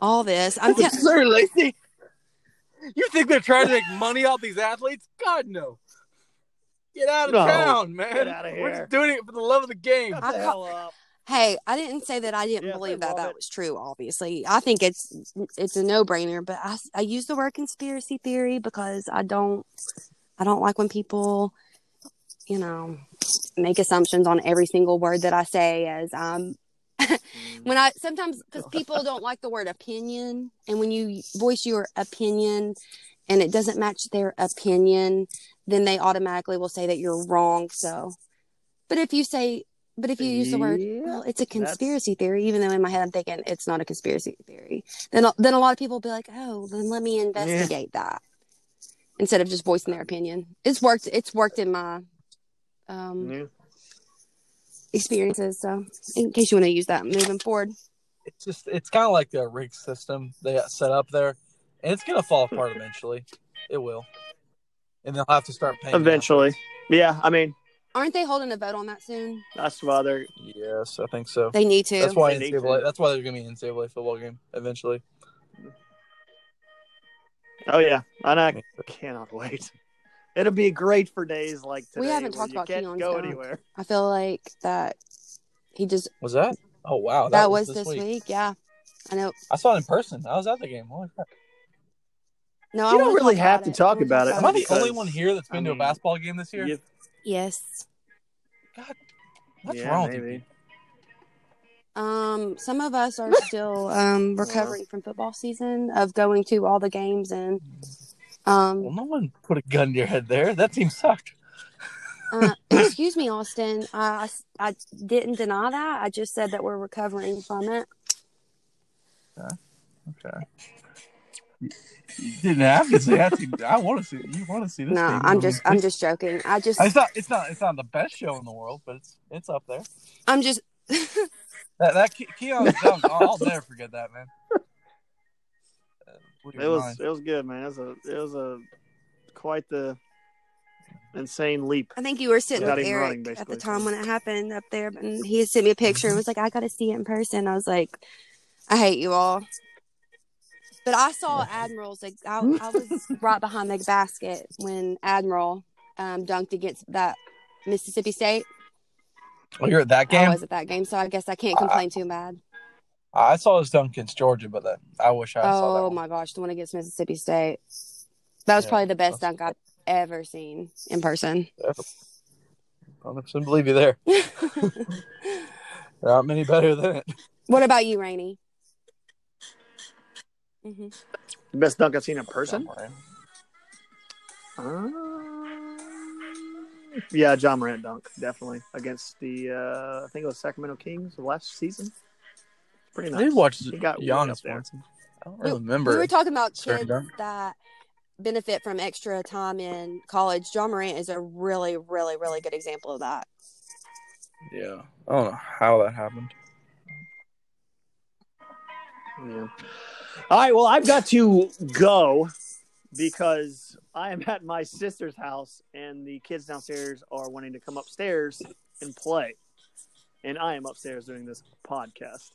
all this. I'm tell- Sir Lacey, you think they're trying to make money off these athletes? God no. Get out of No. town, man. Get outta We're just doing it for the love of the game. Shut the ca- hell up. hey, I didn't say that I didn't Yeah, believe that that it. was true. Obviously, I think it's it's a no brainer. But I I use the word conspiracy theory because I don't I don't like when people you know make assumptions on every single word that I say as I'm when I sometimes because people don't like the word opinion, and when you voice your opinion and it doesn't match their opinion, then they automatically will say that you're wrong. So, but if you say, but if you use the word, Yeah, well, it's a conspiracy theory, even though in my head I'm thinking it's not a conspiracy theory, then then a lot of people will be like, oh, then let me investigate that instead of just voicing their opinion. It's worked. It's worked in my um, Yeah. Experiences. So, in case you want to use that moving forward. It's just it's kind of like a rig system they got set up there, and it's gonna fall apart eventually. It will, and they'll have to start paying. Eventually. Yeah, I mean, Aren't they holding a vote on that soon? that's why they're Yes, I think so. They need to. That's why They need NCAA. to. That's why there's gonna be an NCAA football game eventually. Oh yeah, and I cannot wait. It'll be great for days like today. We haven't talked you about can't Keon's go dunk. anywhere. I feel like that he just Was that? Oh wow, that, was, this week. Yeah, I know. I saw it in person. I was at the game. Holy crap. No, I You don't really have to it. talk I wanna about it. Am I the only one here that's been I to a basketball game this year? You- Yes. God, what's yeah, wrong maybe. Um, some of us are (laughs) still um recovering from football season of going to all the games and Well, um no one put a gun to your head there. That team sucked. uh, (clears throat) excuse me, Austin. I I didn't deny that. I just said that we're recovering from it. Okay. You you didn't have to say that. Team. I want to see. You want to see this? No, team. I'm just I'm just joking. I just It's not. It's not. It's not the best show in the world, but it's it's up there. I'm just That that Ke- Keon's (laughs) dunk. I'll, I'll never forget that, man. Uh, blew It was mind. it was good, man. It was a it was a quite the insane leap. I think you were sitting with Eric running, at the time when it happened up there, and he sent me a picture and was like, "I got to see it in person." I was like, "I hate you all," but I saw Admiral's. Like, I, I was (laughs) right behind the basket when Admiral um, dunked against that Mississippi State. Oh, you're at that game. I was at that game, so I guess I can't complain too bad. I saw his dunk against Georgia, but that, I wish I saw that. Oh one. my gosh, the one against Mississippi State. That was Yeah, probably the best dunk I've ever seen in person. I 100% believe you there. (laughs) There aren't many better than it. what about you, Rainey? hmm The best dunk I've seen in person. John Uh, yeah, Ja Morant dunk definitely against the uh, I think it was Sacramento Kings last season. Pretty I nice. did watch He got way Giannis up there. once. I don't really remember. We were talking about Certain kids that benefit from extra time in college. Ja Morant is a really, really, really good example of that. yeah, I don't know how that happened. Yeah. All right. Well, I've got to go because I am at my sister's house and the kids downstairs are wanting to come upstairs and play. And I am upstairs doing this podcast.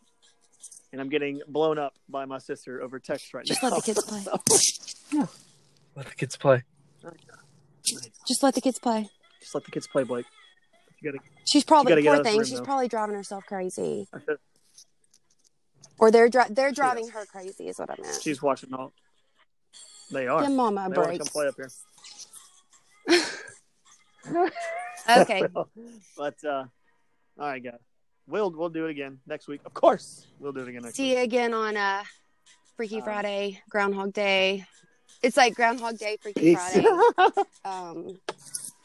And I'm getting blown up by my sister over text right Just now. Just let the kids play. (laughs) (laughs) Let the kids play. Just let the kids play. Just let the kids play, Blake. You gotta, She's probably gotta poor out of the thing. room, she's though. probably driving herself crazy, or they're dri- they're driving her crazy. Is what I meant. she's watching all. They are. Give mama a they want to break. come play up here. (laughs) Okay. but uh, all right, guys. We'll we'll do it again next week. Of course, we'll do it again next week. See week. you again on uh, Freaky Um, Friday, Groundhog Day. It's like Groundhog Day, Freaky Peace. Friday, (laughs) um,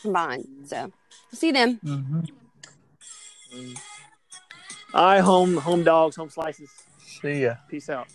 combined. So see you then. Mm-hmm. all right, home home dogs, home slices. See ya. Peace out.